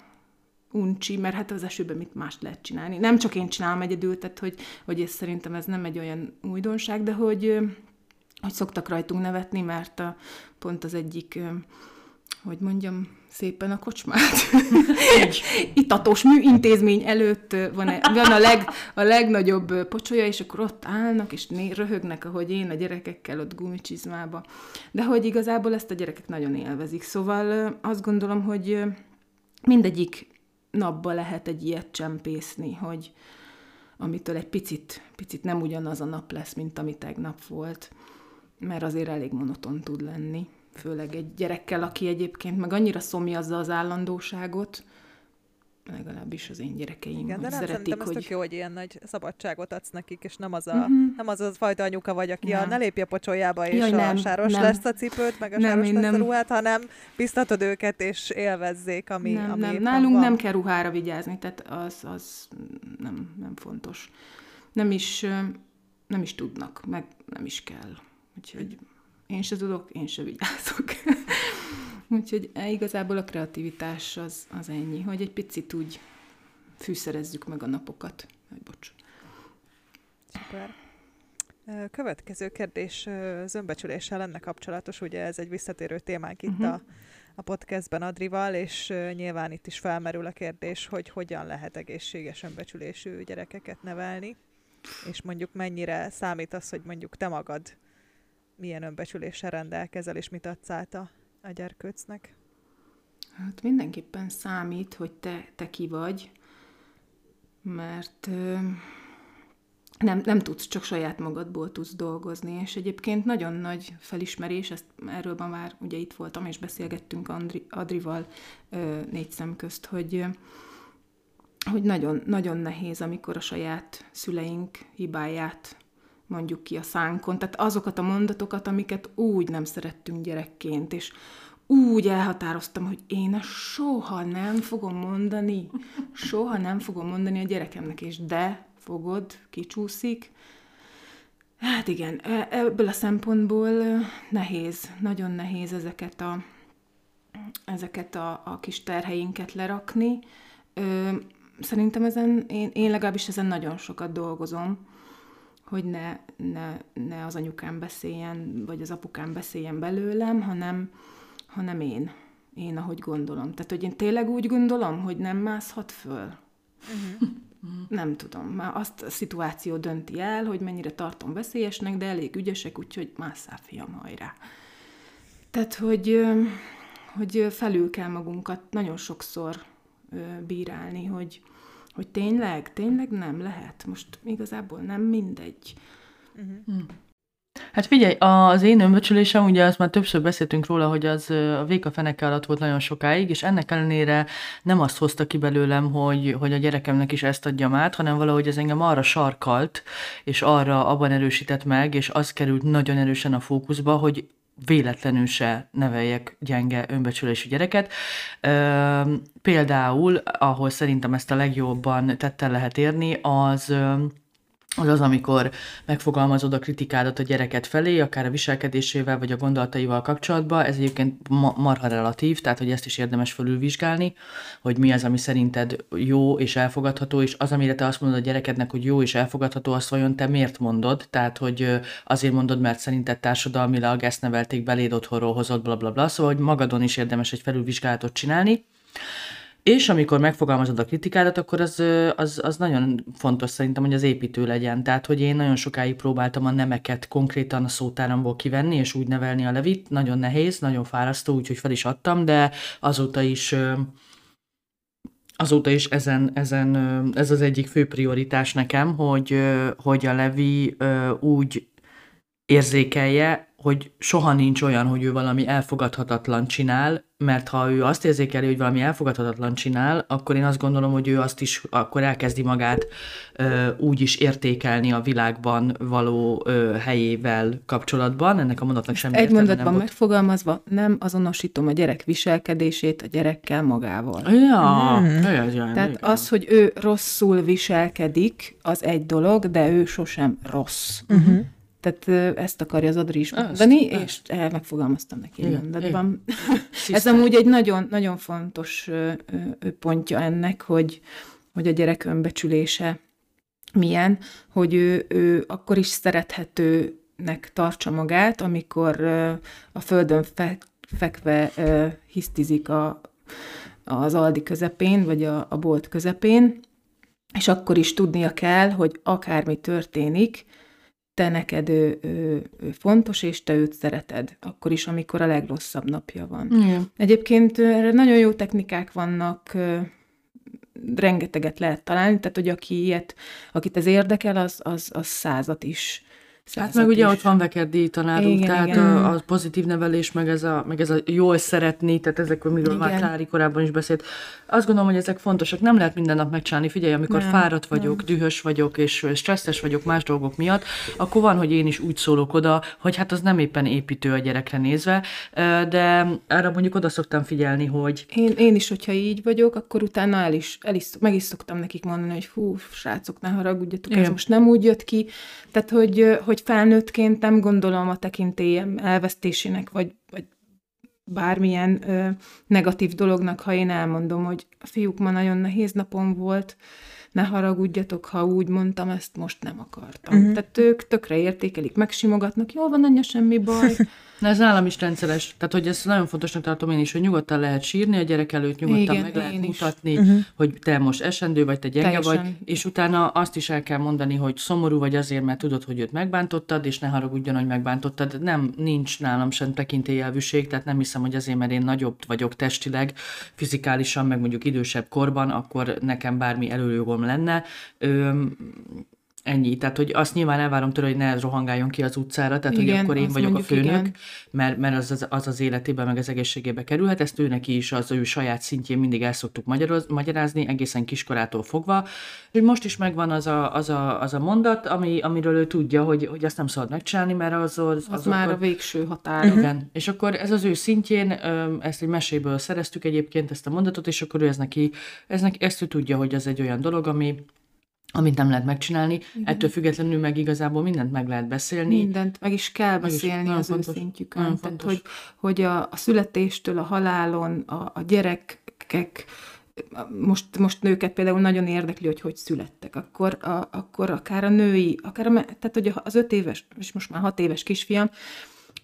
uncsi, mert hát az esőben mit mást lehet csinálni. Nem csak én csinálom egyedül, tehát hogy, hogy ez szerintem ez nem egy olyan újdonság, de hogy, hogy szoktak rajtunk nevetni, mert a, pont az egyik hogy mondjam szépen a kocsmát. [laughs] Itatós műintézmény előtt van, van a, leg, a legnagyobb pocsolya, és akkor ott állnak, és né, röhögnek, ahogy én a gyerekekkel ott gumicsizmába. De hogy igazából ezt a gyerekek nagyon élvezik. Szóval azt gondolom, hogy mindegyik napba lehet egy ilyet csempészni, hogy amitől egy picit, picit nem ugyanaz a nap lesz, mint ami tegnap volt, mert azért elég monoton tud lenni főleg egy gyerekkel, aki egyébként meg annyira szomjazza az állandóságot, legalábbis az én gyerekeim Igen, de nem szeretik, hogy... jó, hogy ilyen nagy szabadságot adsz nekik, és nem az a, uh-huh. nem az, az fajta anyuka vagy, aki nem. a ne lépj a pocsoljába, és Jaj, nem, a sáros nem. lesz a cipőt, meg a nem, sáros lesz nem. a ruhát, hanem biztatod őket, és élvezzék, ami, nem, ami nem. Nálunk van. nem kell ruhára vigyázni, tehát az, az nem, nem fontos. Nem is, nem is tudnak, meg nem is kell. Úgyhogy én se tudok, én se vigyázok. [laughs] Úgyhogy e, igazából a kreativitás az, az ennyi, hogy egy picit úgy fűszerezzük meg a napokat. Hogy bocs. Szuper. Következő kérdés zömbbecsüléssel lenne kapcsolatos, ugye ez egy visszatérő témánk itt uh-huh. a, a podcastben Adrival, és nyilván itt is felmerül a kérdés, hogy hogyan lehet egészséges önbecsülésű gyerekeket nevelni, és mondjuk mennyire számít az, hogy mondjuk te magad milyen önbecsüléssel rendelkezel, és mit adsz át a, a gyerkőcnek? Hát mindenképpen számít, hogy te, te ki vagy, mert nem, nem tudsz, csak saját magadból tudsz dolgozni, és egyébként nagyon nagy felismerés, ezt erről ma már ugye itt voltam, és beszélgettünk Andri, Adrival négy szem közt, hogy hogy nagyon, nagyon nehéz, amikor a saját szüleink hibáját mondjuk ki a szánkon, tehát azokat a mondatokat, amiket úgy nem szerettünk gyerekként, és úgy elhatároztam, hogy én soha nem fogom mondani, soha nem fogom mondani a gyerekemnek, és de, fogod, kicsúszik. Hát igen, e, ebből a szempontból nehéz, nagyon nehéz ezeket a, ezeket a, a kis terheinket lerakni. Szerintem ezen, én, én legalábbis ezen nagyon sokat dolgozom, hogy ne, ne, ne az anyukám beszéljen, vagy az apukám beszéljen belőlem, hanem, hanem én. Én, ahogy gondolom. Tehát, hogy én tényleg úgy gondolom, hogy nem mászhat föl. Uh-huh. Nem tudom. Már azt a szituáció dönti el, hogy mennyire tartom veszélyesnek, de elég ügyesek, úgyhogy másszál, fiam, hajrá. Tehát, hogy, hogy felül kell magunkat nagyon sokszor bírálni, hogy, hogy tényleg, tényleg nem lehet. Most igazából nem mindegy. Uh-huh. Hát figyelj, az én önbecsülésem, ugye azt már többször beszéltünk róla, hogy az a véka feneke alatt volt nagyon sokáig, és ennek ellenére nem azt hozta ki belőlem, hogy, hogy a gyerekemnek is ezt adjam át, hanem valahogy ez engem arra sarkalt, és arra abban erősített meg, és az került nagyon erősen a fókuszba, hogy véletlenül se neveljek gyenge önbecsülésű gyereket. Például, ahol szerintem ezt a legjobban tettel lehet érni, az az az, amikor megfogalmazod a kritikádat a gyereket felé, akár a viselkedésével vagy a gondolataival kapcsolatban. Ez egyébként ma- marha relatív, tehát hogy ezt is érdemes fölülvizsgálni, hogy mi az, ami szerinted jó és elfogadható, és az, amire te azt mondod a gyerekednek, hogy jó és elfogadható, azt vajon te miért mondod? Tehát, hogy azért mondod, mert szerinted társadalmilag ezt nevelték beléd otthonról hozott, bla bla bla, szóval, hogy magadon is érdemes egy felülvizsgálatot csinálni. És amikor megfogalmazod a kritikádat, akkor az, az, az nagyon fontos szerintem, hogy az építő legyen. Tehát, hogy én nagyon sokáig próbáltam a nemeket konkrétan a szótáramból kivenni, és úgy nevelni a levit. Nagyon nehéz, nagyon fárasztó, úgyhogy fel is adtam, de azóta is azóta is ezen, ezen, ez az egyik fő prioritás nekem, hogy, hogy a Levi úgy érzékelje, hogy soha nincs olyan, hogy ő valami elfogadhatatlan csinál, mert ha ő azt érzékeli, hogy valami elfogadhatatlan csinál, akkor én azt gondolom, hogy ő azt is akkor elkezdi magát ö, úgy is értékelni a világban való ö, helyével kapcsolatban. Ennek a mondatnak semmi Egy mondatban nem megfogalmazva, nem azonosítom a gyerek viselkedését a gyerekkel magával. Ja, hmm. ja, ja, Tehát ja. az, hogy ő rosszul viselkedik, az egy dolog, de ő sosem rossz. Uh-huh. Tehát ezt akarja az Adri is mondani, és megfogalmaztam neki egy mondatban. [laughs] Ez amúgy egy nagyon, nagyon fontos pontja ennek, hogy, hogy a gyerek önbecsülése milyen, hogy ő, ő akkor is szerethetőnek tartsa magát, amikor a földön fe, fekve hisztizik a, az Aldi közepén, vagy a, a bolt közepén, és akkor is tudnia kell, hogy akármi történik, te neked ő, ő, ő fontos, és te őt szereted, akkor is, amikor a legrosszabb napja van. Igen. Egyébként erre nagyon jó technikák vannak, rengeteget lehet találni, tehát hogy aki ilyet, akit ez érdekel, az, az, az százat is Hát meg ugye is. ott van Vekerdi tanárunk, igen, tehát igen. A, a pozitív nevelés, meg ez, a, meg ez a jól szeretni, tehát ezek, amiről igen. már Klári korábban is beszélt. Azt gondolom, hogy ezek fontosak. Nem lehet minden nap megcsinálni. Figyelj, amikor nem, fáradt vagyok, nem. dühös vagyok, és stresszes vagyok más dolgok miatt, akkor van, hogy én is úgy szólok oda, hogy hát az nem éppen építő a gyerekre nézve, de erre mondjuk oda szoktam figyelni, hogy... Én, én is, hogyha így vagyok, akkor utána el is, el is, meg is szoktam nekik mondani, hogy fú, srácok, ne haragudjatok, Igen. ez most nem úgy jött ki. Tehát, hogy, hogy hogy felnőttként nem gondolom a tekintélyem elvesztésének, vagy, vagy bármilyen ö, negatív dolognak, ha én elmondom, hogy a fiúk ma nagyon nehéz napom volt, ne haragudjatok, ha úgy mondtam, ezt most nem akartam. Uh-huh. Tehát ők tökre értékelik, megsimogatnak, jól van, anya, semmi baj. [laughs] Na ez nálam is rendszeres. Tehát, hogy ezt nagyon fontosnak tartom én is, hogy nyugodtan lehet sírni a gyerek előtt, nyugodtan Igen, meg lehet mutatni, uh-huh. hogy te most esendő vagy, te gyenge Teljesen. vagy, és utána azt is el kell mondani, hogy szomorú vagy azért, mert tudod, hogy őt megbántottad, és ne haragudjon, hogy megbántottad. Nem, nincs nálam sem tekintélyelvűség, tehát nem hiszem, hogy azért, mert én nagyobb vagyok testileg, fizikálisan, meg mondjuk idősebb korban, akkor nekem bármi előjogom lenne. Öm, Ennyi. Tehát, hogy azt nyilván elvárom tőle, hogy ne rohangáljon ki az utcára, tehát, igen, hogy akkor én vagyok a főnök, igen. mert, mert az, az, az az életében, meg az egészségébe kerülhet. Ezt ő neki is az ő saját szintjén mindig el szoktuk magyaroz, magyarázni, egészen kiskorától fogva. Hogy most is megvan az a, az a, az a mondat, ami, amiről ő tudja, hogy, hogy azt nem szabad megcsinálni, mert az az, az, az már akkor, a végső határ. Igen. És akkor ez az ő szintjén, ezt egy meséből szereztük egyébként ezt a mondatot, és akkor ő ez neki, ez neki, ezt ő tudja, hogy ez egy olyan dolog, ami, amit nem lehet megcsinálni, Igen. ettől függetlenül meg igazából mindent meg lehet beszélni. Mindent, meg is kell meg beszélni is, az fontos, ő szintjükön. Tehát, fontos. hogy, hogy a, a születéstől, a halálon, a, a gyerekek, most, most nőket például nagyon érdekli, hogy hogy születtek, akkor, a, akkor akár a női, akár a, tehát hogy az öt éves, és most már hat éves kisfiam,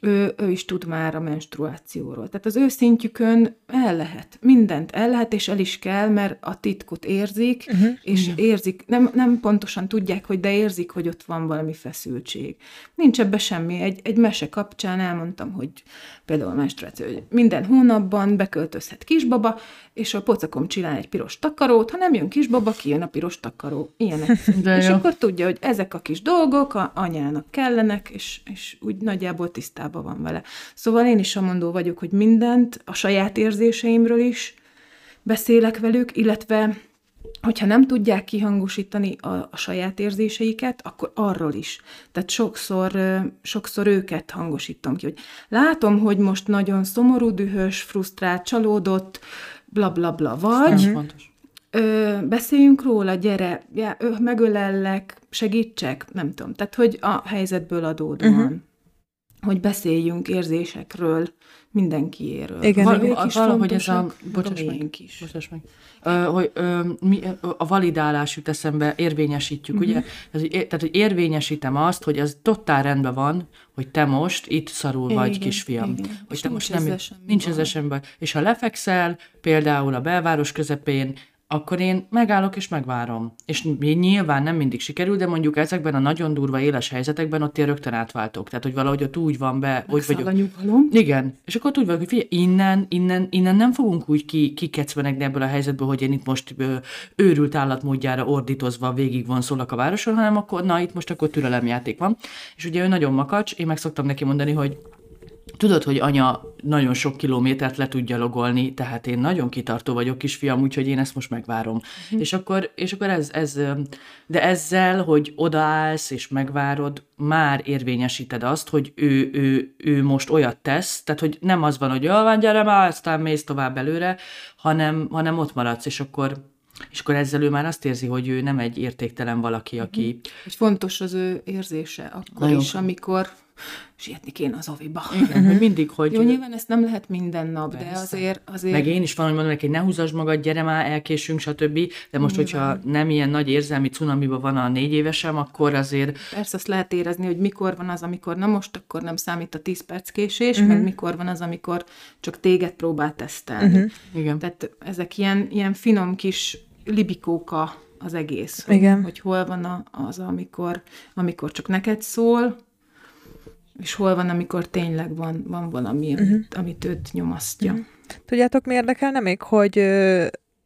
ő, ő is tud már a menstruációról. Tehát az ő szintjükön el lehet, mindent el lehet, és el is kell, mert a titkot érzik, uh-huh. és uh-huh. érzik, nem, nem pontosan tudják, hogy de érzik, hogy ott van valami feszültség. Nincs ebbe semmi. Egy, egy mese kapcsán elmondtam, hogy például a menstruáció, hogy minden hónapban beköltözhet kisbaba, és a pocakom csinál egy piros takarót, ha nem jön kisbaba, kijön a piros takaró. Ilyenek. [laughs] És jó. akkor tudja, hogy ezek a kis dolgok a anyának kellenek, és, és úgy nagyjából tisztában van vele. Szóval én is mondó vagyok, hogy mindent, a saját érzéseimről is beszélek velük, illetve hogyha nem tudják kihangosítani a, a saját érzéseiket, akkor arról is. Tehát sokszor, sokszor őket hangosítom ki, hogy látom, hogy most nagyon szomorú, dühös, frusztrált, csalódott, bla bla bla vagy. Uh-huh. Ö, beszéljünk róla, gyere, já, ö, megölellek, segítsek, nem tudom. Tehát, hogy a helyzetből adódóan. Uh-huh. Hogy beszéljünk érzésekről, mindenkiéről. Igen, Val- igen. valahogy ez a... Bocsáss meg, is. Bocsáss meg. Ö, hogy ö, mi, a validálás jut eszembe, érvényesítjük, uh-huh. ugye? Ez, tehát, hogy érvényesítem azt, hogy ez totál rendben van, hogy te most itt szarul igen, vagy, kisfiam. Igen. Hogy te most nem... Nincs ez esemben. És ha lefekszel, például a belváros közepén, akkor én megállok és megvárom. És nyilván nem mindig sikerül, de mondjuk ezekben a nagyon durva éles helyzetekben ott én rögtön átváltok. Tehát, hogy valahogy ott úgy van be, hogy vagyok. Igen. És akkor úgy vagyok, hogy figyelj, innen, innen, innen nem fogunk úgy ki, kikecvenegni ebből a helyzetből, hogy én itt most ö, őrült állatmódjára ordítozva végig van szólak a városon, hanem akkor, na, itt most akkor türelemjáték van. És ugye ő nagyon makacs, én meg szoktam neki mondani, hogy Tudod, hogy anya nagyon sok kilométert le tudja logolni, tehát én nagyon kitartó vagyok, kisfiam, úgyhogy én ezt most megvárom. Mm. És akkor, és akkor ez, ez, de ezzel, hogy odaállsz és megvárod, már érvényesíted azt, hogy ő, ő, ő most olyat tesz, tehát hogy nem az van, hogy jól van, gyere már, aztán mész tovább előre, hanem, hanem ott maradsz, és akkor és akkor ezzel ő már azt érzi, hogy ő nem egy értéktelen valaki, aki... Hogy fontos az ő érzése akkor Nagyon is, amikor sietni kéne az oviba. Igen, hogy [laughs] mindig, hogy... Jó, nyilván ezt nem lehet minden nap, de Persze. azért... azért... Meg én is van, hogy mondom neki, hogy ne húzasd magad, gyere már, elkésünk, stb. De most, hogyha nem ilyen nagy érzelmi cunamiban van a négy évesem, akkor azért Persze azt lehet érezni, hogy mikor van az, amikor na most, akkor nem számít a 10 perc késés, uh-huh. meg mikor van az, amikor csak téged próbál tesztelni. Uh-huh. igen. Tehát ezek ilyen, ilyen finom kis libikóka az egész. Igen. Hogy hol van a, az, amikor, amikor csak neked szól, és hol van, amikor tényleg van, van valami, amit, uh-huh. amit őt nyomasztja. Uh-huh. Tudjátok, mi érdekelne még, hogy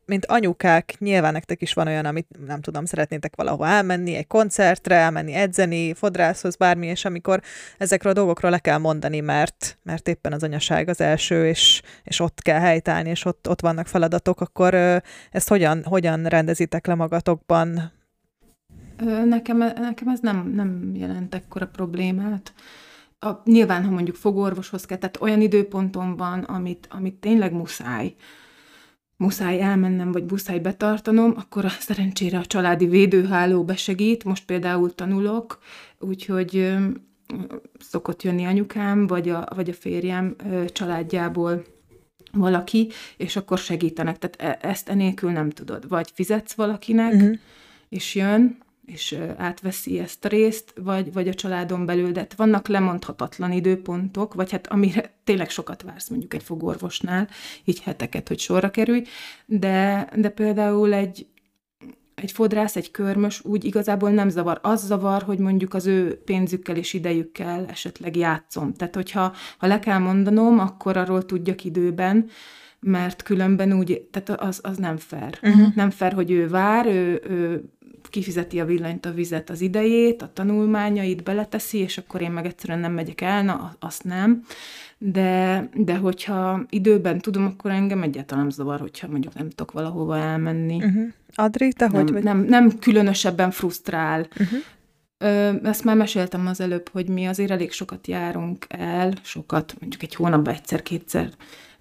mint anyukák, nyilván nektek is van olyan, amit nem tudom, szeretnétek valahol elmenni, egy koncertre, elmenni edzeni, fodrászhoz, bármi, és amikor ezekről a dolgokról le kell mondani, mert, mert éppen az anyaság az első, és, és ott kell helytállni, és ott, ott vannak feladatok, akkor ezt hogyan, hogyan rendezitek le magatokban? Nekem, nekem ez nem, nem jelent ekkora problémát. A, nyilván, ha mondjuk fogorvoshoz kell, tehát olyan időponton van, amit, amit tényleg muszáj, muszáj elmennem, vagy muszáj betartanom, akkor a, szerencsére a családi védőháló besegít. Most például tanulok, úgyhogy ö, szokott jönni anyukám, vagy a, vagy a férjem ö, családjából valaki, és akkor segítenek. Tehát e- ezt enélkül nem tudod. Vagy fizetsz valakinek, uh-huh. és jön, és átveszi ezt a részt, vagy, vagy a családon belül, de hát vannak lemondhatatlan időpontok, vagy hát amire tényleg sokat vársz mondjuk egy fogorvosnál, így heteket, hogy sorra kerülj, de, de például egy, egy fodrász, egy körmös úgy igazából nem zavar. Az zavar, hogy mondjuk az ő pénzükkel és idejükkel esetleg játszom. Tehát, hogyha ha le kell mondanom, akkor arról tudjak időben, mert különben úgy, tehát az, az nem fair. Uh-huh. Nem fair, hogy ő vár, ő, ő kifizeti a villanyt, a vizet, az idejét, a tanulmányait beleteszi, és akkor én meg egyszerűen nem megyek el, na, azt nem. De, de hogyha időben tudom, akkor engem egyáltalán nem zavar, hogyha mondjuk nem tudok valahova elmenni. Uh-huh. Adri, te Nem, hogy vagy? nem, nem különösebben frusztrál. Uh-huh. Ö, ezt már meséltem az előbb, hogy mi azért elég sokat járunk el, sokat, mondjuk egy hónapban egyszer-kétszer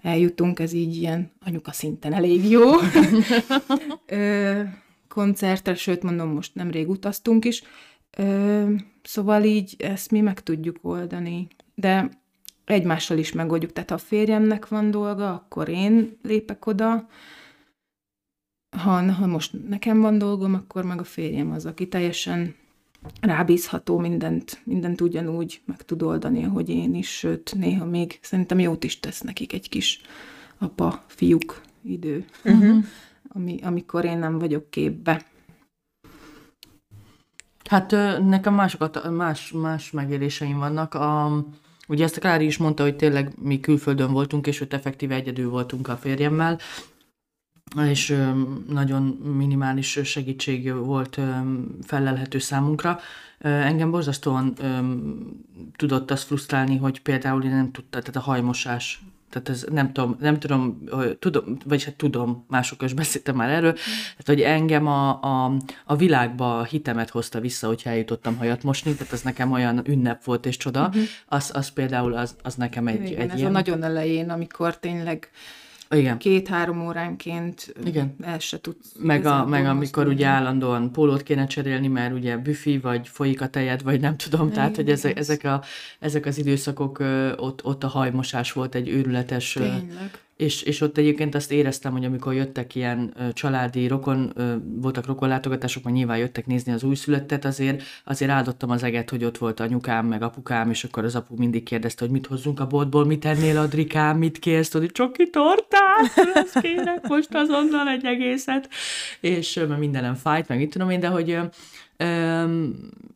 eljutunk, ez így ilyen anyuka szinten elég jó. [laughs] Ö, koncertre, sőt mondom, most nemrég utaztunk is. Ö, szóval így ezt mi meg tudjuk oldani. De egymással is megoldjuk. Tehát ha a férjemnek van dolga, akkor én lépek oda, ha, ha most nekem van dolgom, akkor meg a férjem az, aki teljesen rábízható, mindent, mindent ugyanúgy meg tud oldani, ahogy én is, sőt, néha még szerintem jót is tesz nekik egy kis apa-fiúk idő, uh-huh. Ami, amikor én nem vagyok képbe. Hát nekem másokat, más, más megéléseim vannak. A, ugye ezt a Klári is mondta, hogy tényleg mi külföldön voltunk, és ott effektíve egyedül voltunk a férjemmel, és nagyon minimális segítség volt felelhető számunkra. Engem borzasztóan tudott azt frusztrálni, hogy például én nem tudta, tehát a hajmosás tehát ez nem tudom, nem tudom, tudom, vagy hát tudom, másokkal is beszéltem már erről, tehát hogy engem a, a, a világba a hitemet hozta vissza, hogy eljutottam hajat mosni, tehát ez nekem olyan ünnep volt és csoda, uh-huh. az, az például az, az nekem egy, Igen, egy ez ilyen... a nagyon elején, amikor tényleg Igen. két-három óránként Igen. el se tudsz Meg, a, meg amikor ugye állandóan pólót kéne cserélni, mert ugye büfi, vagy folyik a tejed, vagy nem tudom, tehát hogy ezek, ezek, a, ezek az időszakok, ott, ott a hajmosás volt egy őrületes, Tényleg. És, és ott egyébként azt éreztem, hogy amikor jöttek ilyen családi rokon, voltak rokonlátogatások, majd nyilván jöttek nézni az újszülöttet, azért, azért áldottam az eget, hogy ott volt anyukám, meg apukám, és akkor az apu mindig kérdezte, hogy mit hozzunk a boltból, mit ennél, Adrikám, mit kérsz, hogy csoki tortát, ezt kérek most azonnal egy egészet, és mert mindenem fájt, meg mit tudom én, de hogy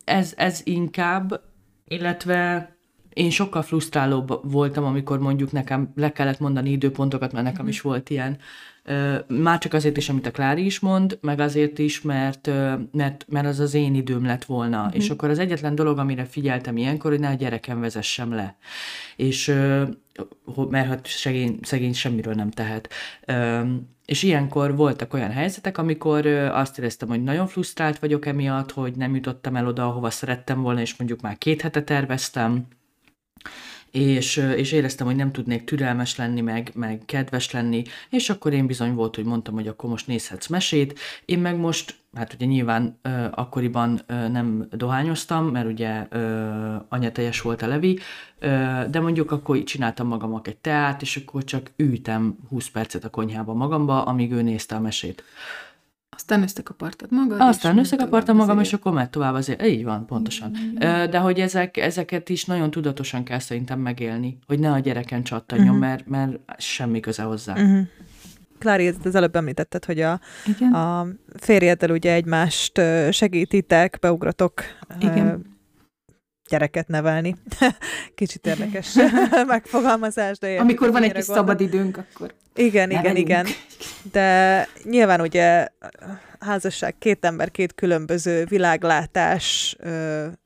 ez, ez inkább, illetve én sokkal frusztrálóbb voltam, amikor mondjuk nekem le kellett mondani időpontokat, mert nekem is volt ilyen. Már csak azért is, amit a Klári is mond, meg azért is, mert, mert, mert az az én időm lett volna. Uh-huh. És akkor az egyetlen dolog, amire figyeltem ilyenkor, hogy ne a gyerekem vezessem le. És mert hát szegény, szegény semmiről nem tehet. És ilyenkor voltak olyan helyzetek, amikor azt éreztem, hogy nagyon frusztrált vagyok emiatt, hogy nem jutottam el oda, ahova szerettem volna, és mondjuk már két hete terveztem, és, és éreztem, hogy nem tudnék türelmes lenni, meg, meg kedves lenni, és akkor én bizony volt, hogy mondtam, hogy akkor most nézhetsz mesét, én meg most, hát ugye nyilván ö, akkoriban ö, nem dohányoztam, mert ugye ö, anyateljes volt a Levi, ö, de mondjuk akkor csináltam magamnak egy teát, és akkor csak ültem 20 percet a konyhába magamba, amíg ő nézte a mesét. Aztán összekapartad magad. Aztán összekapartam magam, és akkor megy tovább azért. Így van, pontosan. Mm. De hogy ezek, ezeket is nagyon tudatosan kell szerintem megélni, hogy ne a gyereken csattanjon, uh-huh. mert, mert semmi köze hozzá. Uh-huh. Klári, az előbb említetted, hogy a, a férjeddel ugye egymást segítitek, beugratok Igen gyereket nevelni. [laughs] Kicsit érdekes [laughs] megfogalmazás, de értem, Amikor van egy kis szabadidőnk, akkor Igen, nevelünk. igen, igen. De nyilván ugye házasság, két ember, két különböző világlátás,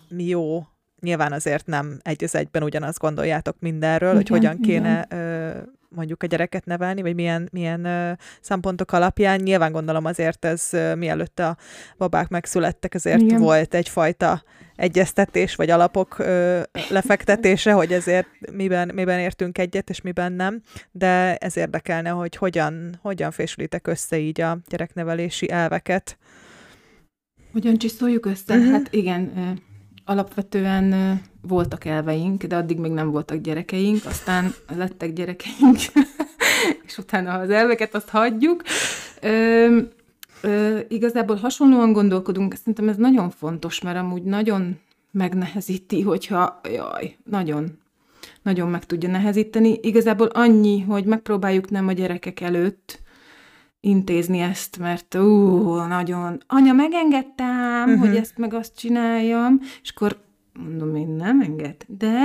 mi jó, nyilván azért nem egy az egyben ugyanazt gondoljátok mindenről, igen, hogy hogyan kéne igen mondjuk a gyereket nevelni, vagy milyen, milyen ö, szempontok alapján. Nyilván gondolom azért ez ö, mielőtt a babák megszülettek, azért Igen. volt egyfajta egyeztetés, vagy alapok ö, lefektetése, hogy ezért miben, miben értünk egyet, és miben nem. De ez érdekelne, hogy hogyan, hogyan fésülitek össze így a gyereknevelési elveket. Hogyan csiszoljuk össze? Uh-huh. Hát igen, alapvetően voltak elveink, de addig még nem voltak gyerekeink, aztán lettek gyerekeink, [laughs] és utána az elveket azt hagyjuk. Ö, ö, igazából hasonlóan gondolkodunk, szerintem ez nagyon fontos, mert amúgy nagyon megnehezíti, hogyha, jaj, nagyon, nagyon meg tudja nehezíteni. Igazából annyi, hogy megpróbáljuk nem a gyerekek előtt intézni ezt, mert ú, nagyon, anya, megengedtem, uh-huh. hogy ezt meg azt csináljam, és akkor mondom, én nem enged, de,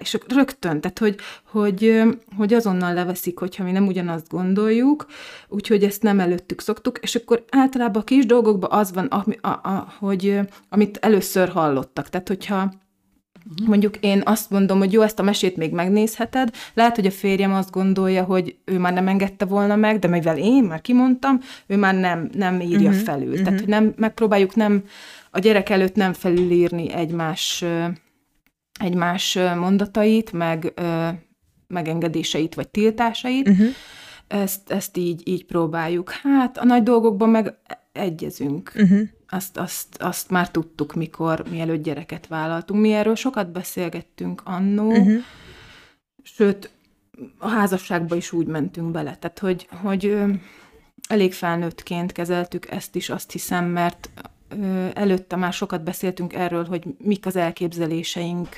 és rögtön, tehát hogy, hogy, hogy azonnal leveszik, hogyha mi nem ugyanazt gondoljuk, úgyhogy ezt nem előttük szoktuk, és akkor általában a kis dolgokban az van, ami, a, a, hogy, amit először hallottak, tehát hogyha Uh-huh. Mondjuk én azt mondom, hogy jó, ezt a mesét még megnézheted. Lehet, hogy a férjem azt gondolja, hogy ő már nem engedte volna meg, de mivel én már kimondtam, ő már nem, nem írja uh-huh. felül. Uh-huh. Tehát, hogy nem, megpróbáljuk nem a gyerek előtt nem felülírni egymás, egymás mondatait, meg megengedéseit vagy tiltásait. Uh-huh. Ezt, ezt így, így próbáljuk. Hát a nagy dolgokban meg egyezünk. Uh-huh azt, azt, azt már tudtuk, mikor, mielőtt gyereket vállaltunk. Mi erről sokat beszélgettünk annó, uh-huh. sőt, a házasságba is úgy mentünk bele. Tehát, hogy, hogy elég felnőttként kezeltük ezt is, azt hiszem, mert előtte már sokat beszéltünk erről, hogy mik az elképzeléseink,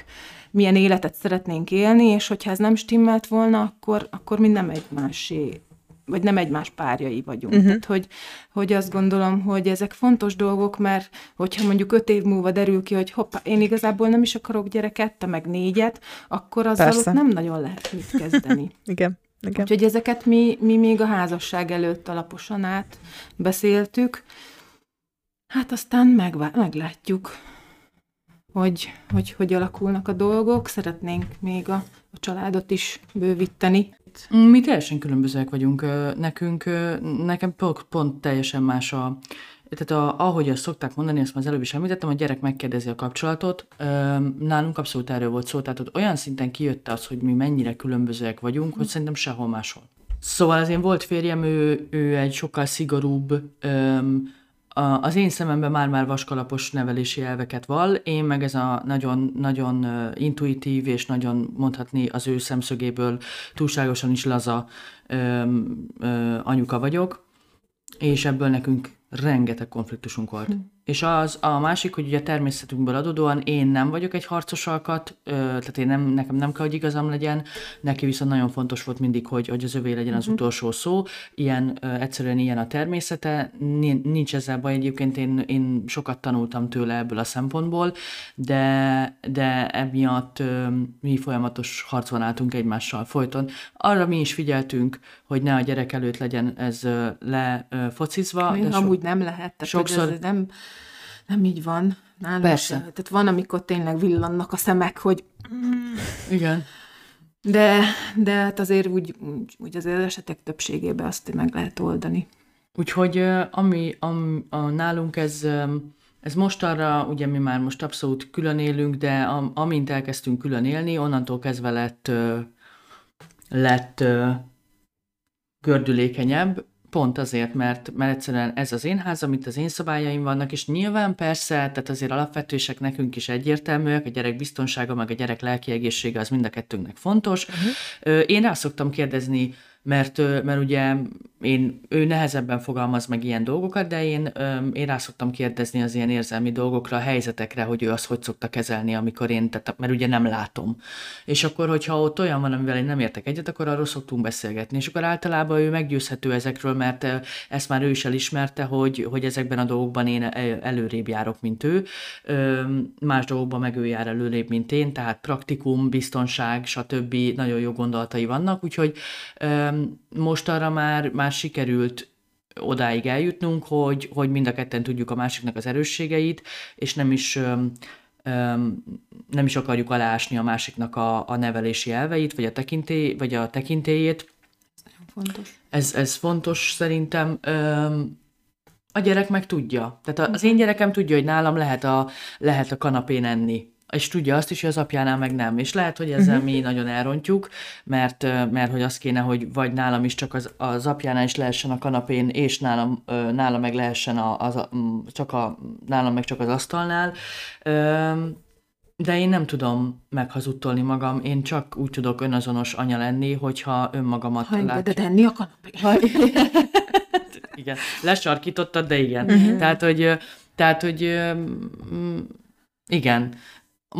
milyen életet szeretnénk élni, és hogyha ez nem stimmelt volna, akkor, akkor mi nem egymásé vagy nem egymás párjai vagyunk. Uh-huh. Tehát, hogy, hogy azt gondolom, hogy ezek fontos dolgok, mert hogyha mondjuk öt év múlva derül ki, hogy hoppá, én igazából nem is akarok gyereket, te meg négyet, akkor azzal ott nem nagyon lehet mit kezdeni. [laughs] Igen. Igen. Úgyhogy ezeket mi, mi még a házasság előtt alaposan át beszéltük. Hát aztán megvá- meglátjuk, hogy, hogy hogy alakulnak a dolgok. Szeretnénk még a, a családot is bővíteni. Mi teljesen különbözőek vagyunk. Nekünk, nekem pont, pont teljesen más a, tehát a, ahogy azt szokták mondani, ezt már az előbb is említettem, a gyerek megkérdezi a kapcsolatot. Nálunk abszolút erről volt szó, tehát ott olyan szinten kijött az, hogy mi mennyire különbözőek vagyunk, hogy szerintem sehol máshol. Szóval az én volt férjem, ő, ő egy sokkal szigorúbb, öm, az én szememben már-már vaskalapos nevelési elveket val, én meg ez a nagyon, nagyon intuitív és nagyon mondhatni az ő szemszögéből túlságosan is laza ö, ö, anyuka vagyok, és ebből nekünk rengeteg konfliktusunk volt. Hm. És az a másik, hogy ugye természetünkből adódóan én nem vagyok egy harcos alkat, tehát én nem, nekem nem kell, hogy igazam legyen, neki viszont nagyon fontos volt mindig, hogy, hogy az övé legyen az uh-huh. utolsó szó, ilyen, egyszerűen ilyen a természete, nincs ezzel baj, egyébként én, én sokat tanultam tőle ebből a szempontból, de, de emiatt mi folyamatos harcban álltunk egymással folyton. Arra mi is figyeltünk, hogy ne a gyerek előtt legyen ez lefocizva. de so- amúgy nem lehet, tehát sokszor... ez nem nem így van. Nálunk Persze. Se. Tehát van, amikor tényleg villannak a szemek, hogy... Igen. De, de hát azért úgy, úgy, úgy azért az esetek többségében azt meg lehet oldani. Úgyhogy ami, ami a, nálunk ez ez most arra, ugye mi már most abszolút külön élünk, de am, amint elkezdtünk külön élni, onnantól kezdve lett, lett gördülékenyebb, pont azért, mert, mert egyszerűen ez az én házam, itt az én szabályaim vannak, és nyilván persze, tehát azért alapvetősek nekünk is egyértelműek, a gyerek biztonsága, meg a gyerek lelki egészsége az mind a kettőnknek fontos. Uh-huh. Én rá szoktam kérdezni mert, mert ugye én, ő nehezebben fogalmaz meg ilyen dolgokat, de én, én rá szoktam kérdezni az ilyen érzelmi dolgokra, a helyzetekre, hogy ő azt hogy szokta kezelni, amikor én, tehát, mert ugye nem látom. És akkor, hogyha ott olyan van, amivel én nem értek egyet, akkor arról szoktunk beszélgetni. És akkor általában ő meggyőzhető ezekről, mert ezt már ő is elismerte, hogy, hogy ezekben a dolgokban én előrébb járok, mint ő. Más dolgokban meg ő jár előrébb, mint én, tehát praktikum, biztonság, stb. nagyon jó gondolatai vannak, úgyhogy most arra már, már sikerült odáig eljutnunk, hogy, hogy mind a ketten tudjuk a másiknak az erősségeit, és nem is nem is akarjuk alásni a másiknak a, a nevelési elveit, vagy a, tekintély, vagy a tekintélyét. Ez fontos. Ez, ez fontos szerintem. A gyerek meg tudja. Tehát az én gyerekem tudja, hogy nálam lehet a, lehet a kanapén enni és tudja azt is, hogy az apjánál meg nem. És lehet, hogy ezzel uh-huh. mi nagyon elrontjuk, mert, mert hogy az kéne, hogy vagy nálam is csak az, az apjánál is lehessen a kanapén, és nálam, nálam meg lehessen a, az, csak a, nálam meg csak az asztalnál. De én nem tudom meghazudtolni magam, én csak úgy tudok önazonos anya lenni, hogyha önmagamat ha látja. De enni a kanapén. [laughs] igen, lesarkítottad, de igen. Uh-huh. Tehát, hogy, tehát, hogy igen,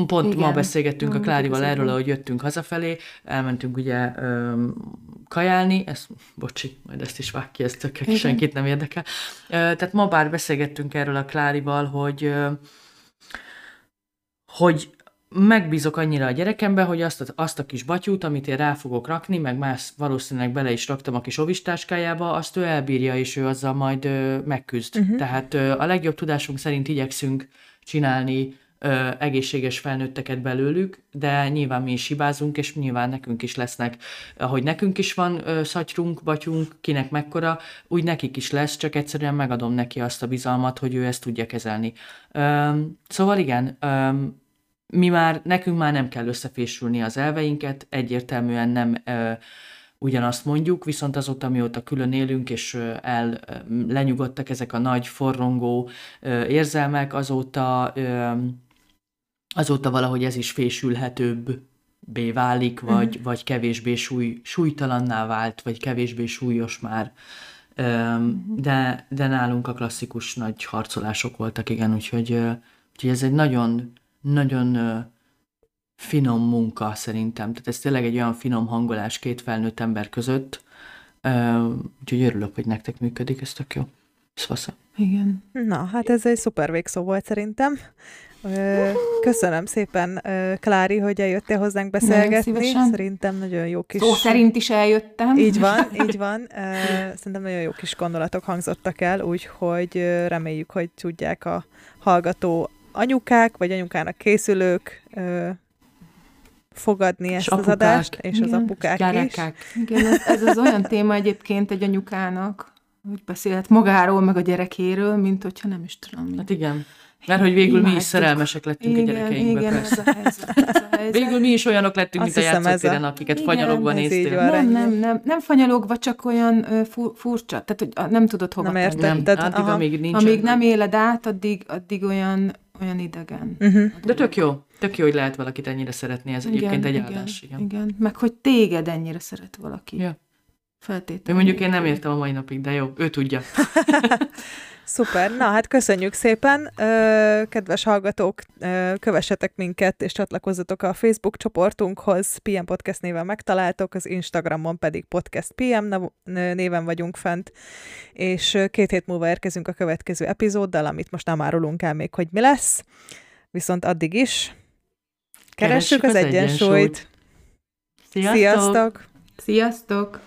Pont Igen. ma beszélgettünk a Klárival erről, ahogy jöttünk hazafelé, elmentünk ugye öm, kajálni, ezt, bocsi, majd ezt is vág ki, ezt tök, senkit nem érdekel. Ö, tehát ma bár beszélgettünk erről a Klárival, hogy ö, hogy megbízok annyira a gyerekembe, hogy azt a, azt a kis batyút, amit én rá fogok rakni, meg más valószínűleg bele is raktam a kis ovistáskájába, azt ő elbírja, és ő azzal majd ö, megküzd. Uh-huh. Tehát ö, a legjobb tudásunk szerint igyekszünk csinálni ö, egészséges felnőtteket belőlük, de nyilván mi is hibázunk, és nyilván nekünk is lesznek, ahogy nekünk is van ö, szatyrunk, batyunk, kinek mekkora, úgy nekik is lesz, csak egyszerűen megadom neki azt a bizalmat, hogy ő ezt tudja kezelni. Ö, szóval igen, ö, mi már, nekünk már nem kell összefésülni az elveinket, egyértelműen nem ö, ugyanazt mondjuk, viszont azóta, mióta külön élünk, és el lenyugodtak ezek a nagy, forrongó érzelmek, azóta azóta valahogy ez is fésülhetőbb bé válik, vagy, uh-huh. vagy kevésbé súly, súlytalanná vált, vagy kevésbé súlyos már. De, de nálunk a klasszikus nagy harcolások voltak, igen, úgyhogy, úgyhogy ez egy nagyon, nagyon finom munka szerintem. Tehát ez tényleg egy olyan finom hangolás két felnőtt ember között, úgyhogy örülök, hogy nektek működik, ez tök jó. Ez Igen. Na, hát ez egy szuper végszó volt szerintem. Köszönöm szépen, Klári, hogy eljöttél hozzánk beszélgetni. Szerintem nagyon jó kis... Szó szerint is eljöttem. Így van, [laughs] így van. Szerintem nagyon jó kis gondolatok hangzottak el, úgyhogy reméljük, hogy tudják a hallgató anyukák, vagy anyukának készülők fogadni ezt apukák. az adást, és igen, az apukák gyerekek. is. Igen, ez, ez az olyan [laughs] téma egyébként egy anyukának, hogy beszélhet magáról, meg a gyerekéről, mint hogyha nem is tudom. Hát igen. Mert hogy végül mi is szerelmesek lettünk igen, a gyerekeinkbe. Igen, persze. Ez a helyzet, ez a helyzet. Végül mi is olyanok lettünk, Azt mint a játszótéren, a... akiket igen, fanyalogva néztél. Nem, nem, nem, nem fanyalogva, csak olyan uh, furcsa. Tehát, hogy nem tudod hova Nem értem. Nem, tehát, addig, aha, amíg nincs. Amíg nem éled át, addig, addig olyan, olyan idegen. Uh-huh. De tök jó. Tök jó, hogy lehet valakit ennyire szeretni. Ez igen, egyébként egy igen, áldás. Igen. igen. Meg hogy téged ennyire szeret valaki. Ja. Feltétlenül. Mondjuk én nem értem a mai napig, de jó, ő tudja. [laughs] Szuper, na hát köszönjük szépen. Kedves hallgatók, kövessetek minket, és csatlakozzatok a Facebook csoportunkhoz. PM Podcast néven megtaláltok, az Instagramon pedig Podcast PM néven vagyunk fent, és két hét múlva érkezünk a következő epizóddal, amit most nem árulunk el még, hogy mi lesz. Viszont addig is keressük, Keressük az, az egyensúlyt. egyensúlyt. Sziasztok! Sziasztok!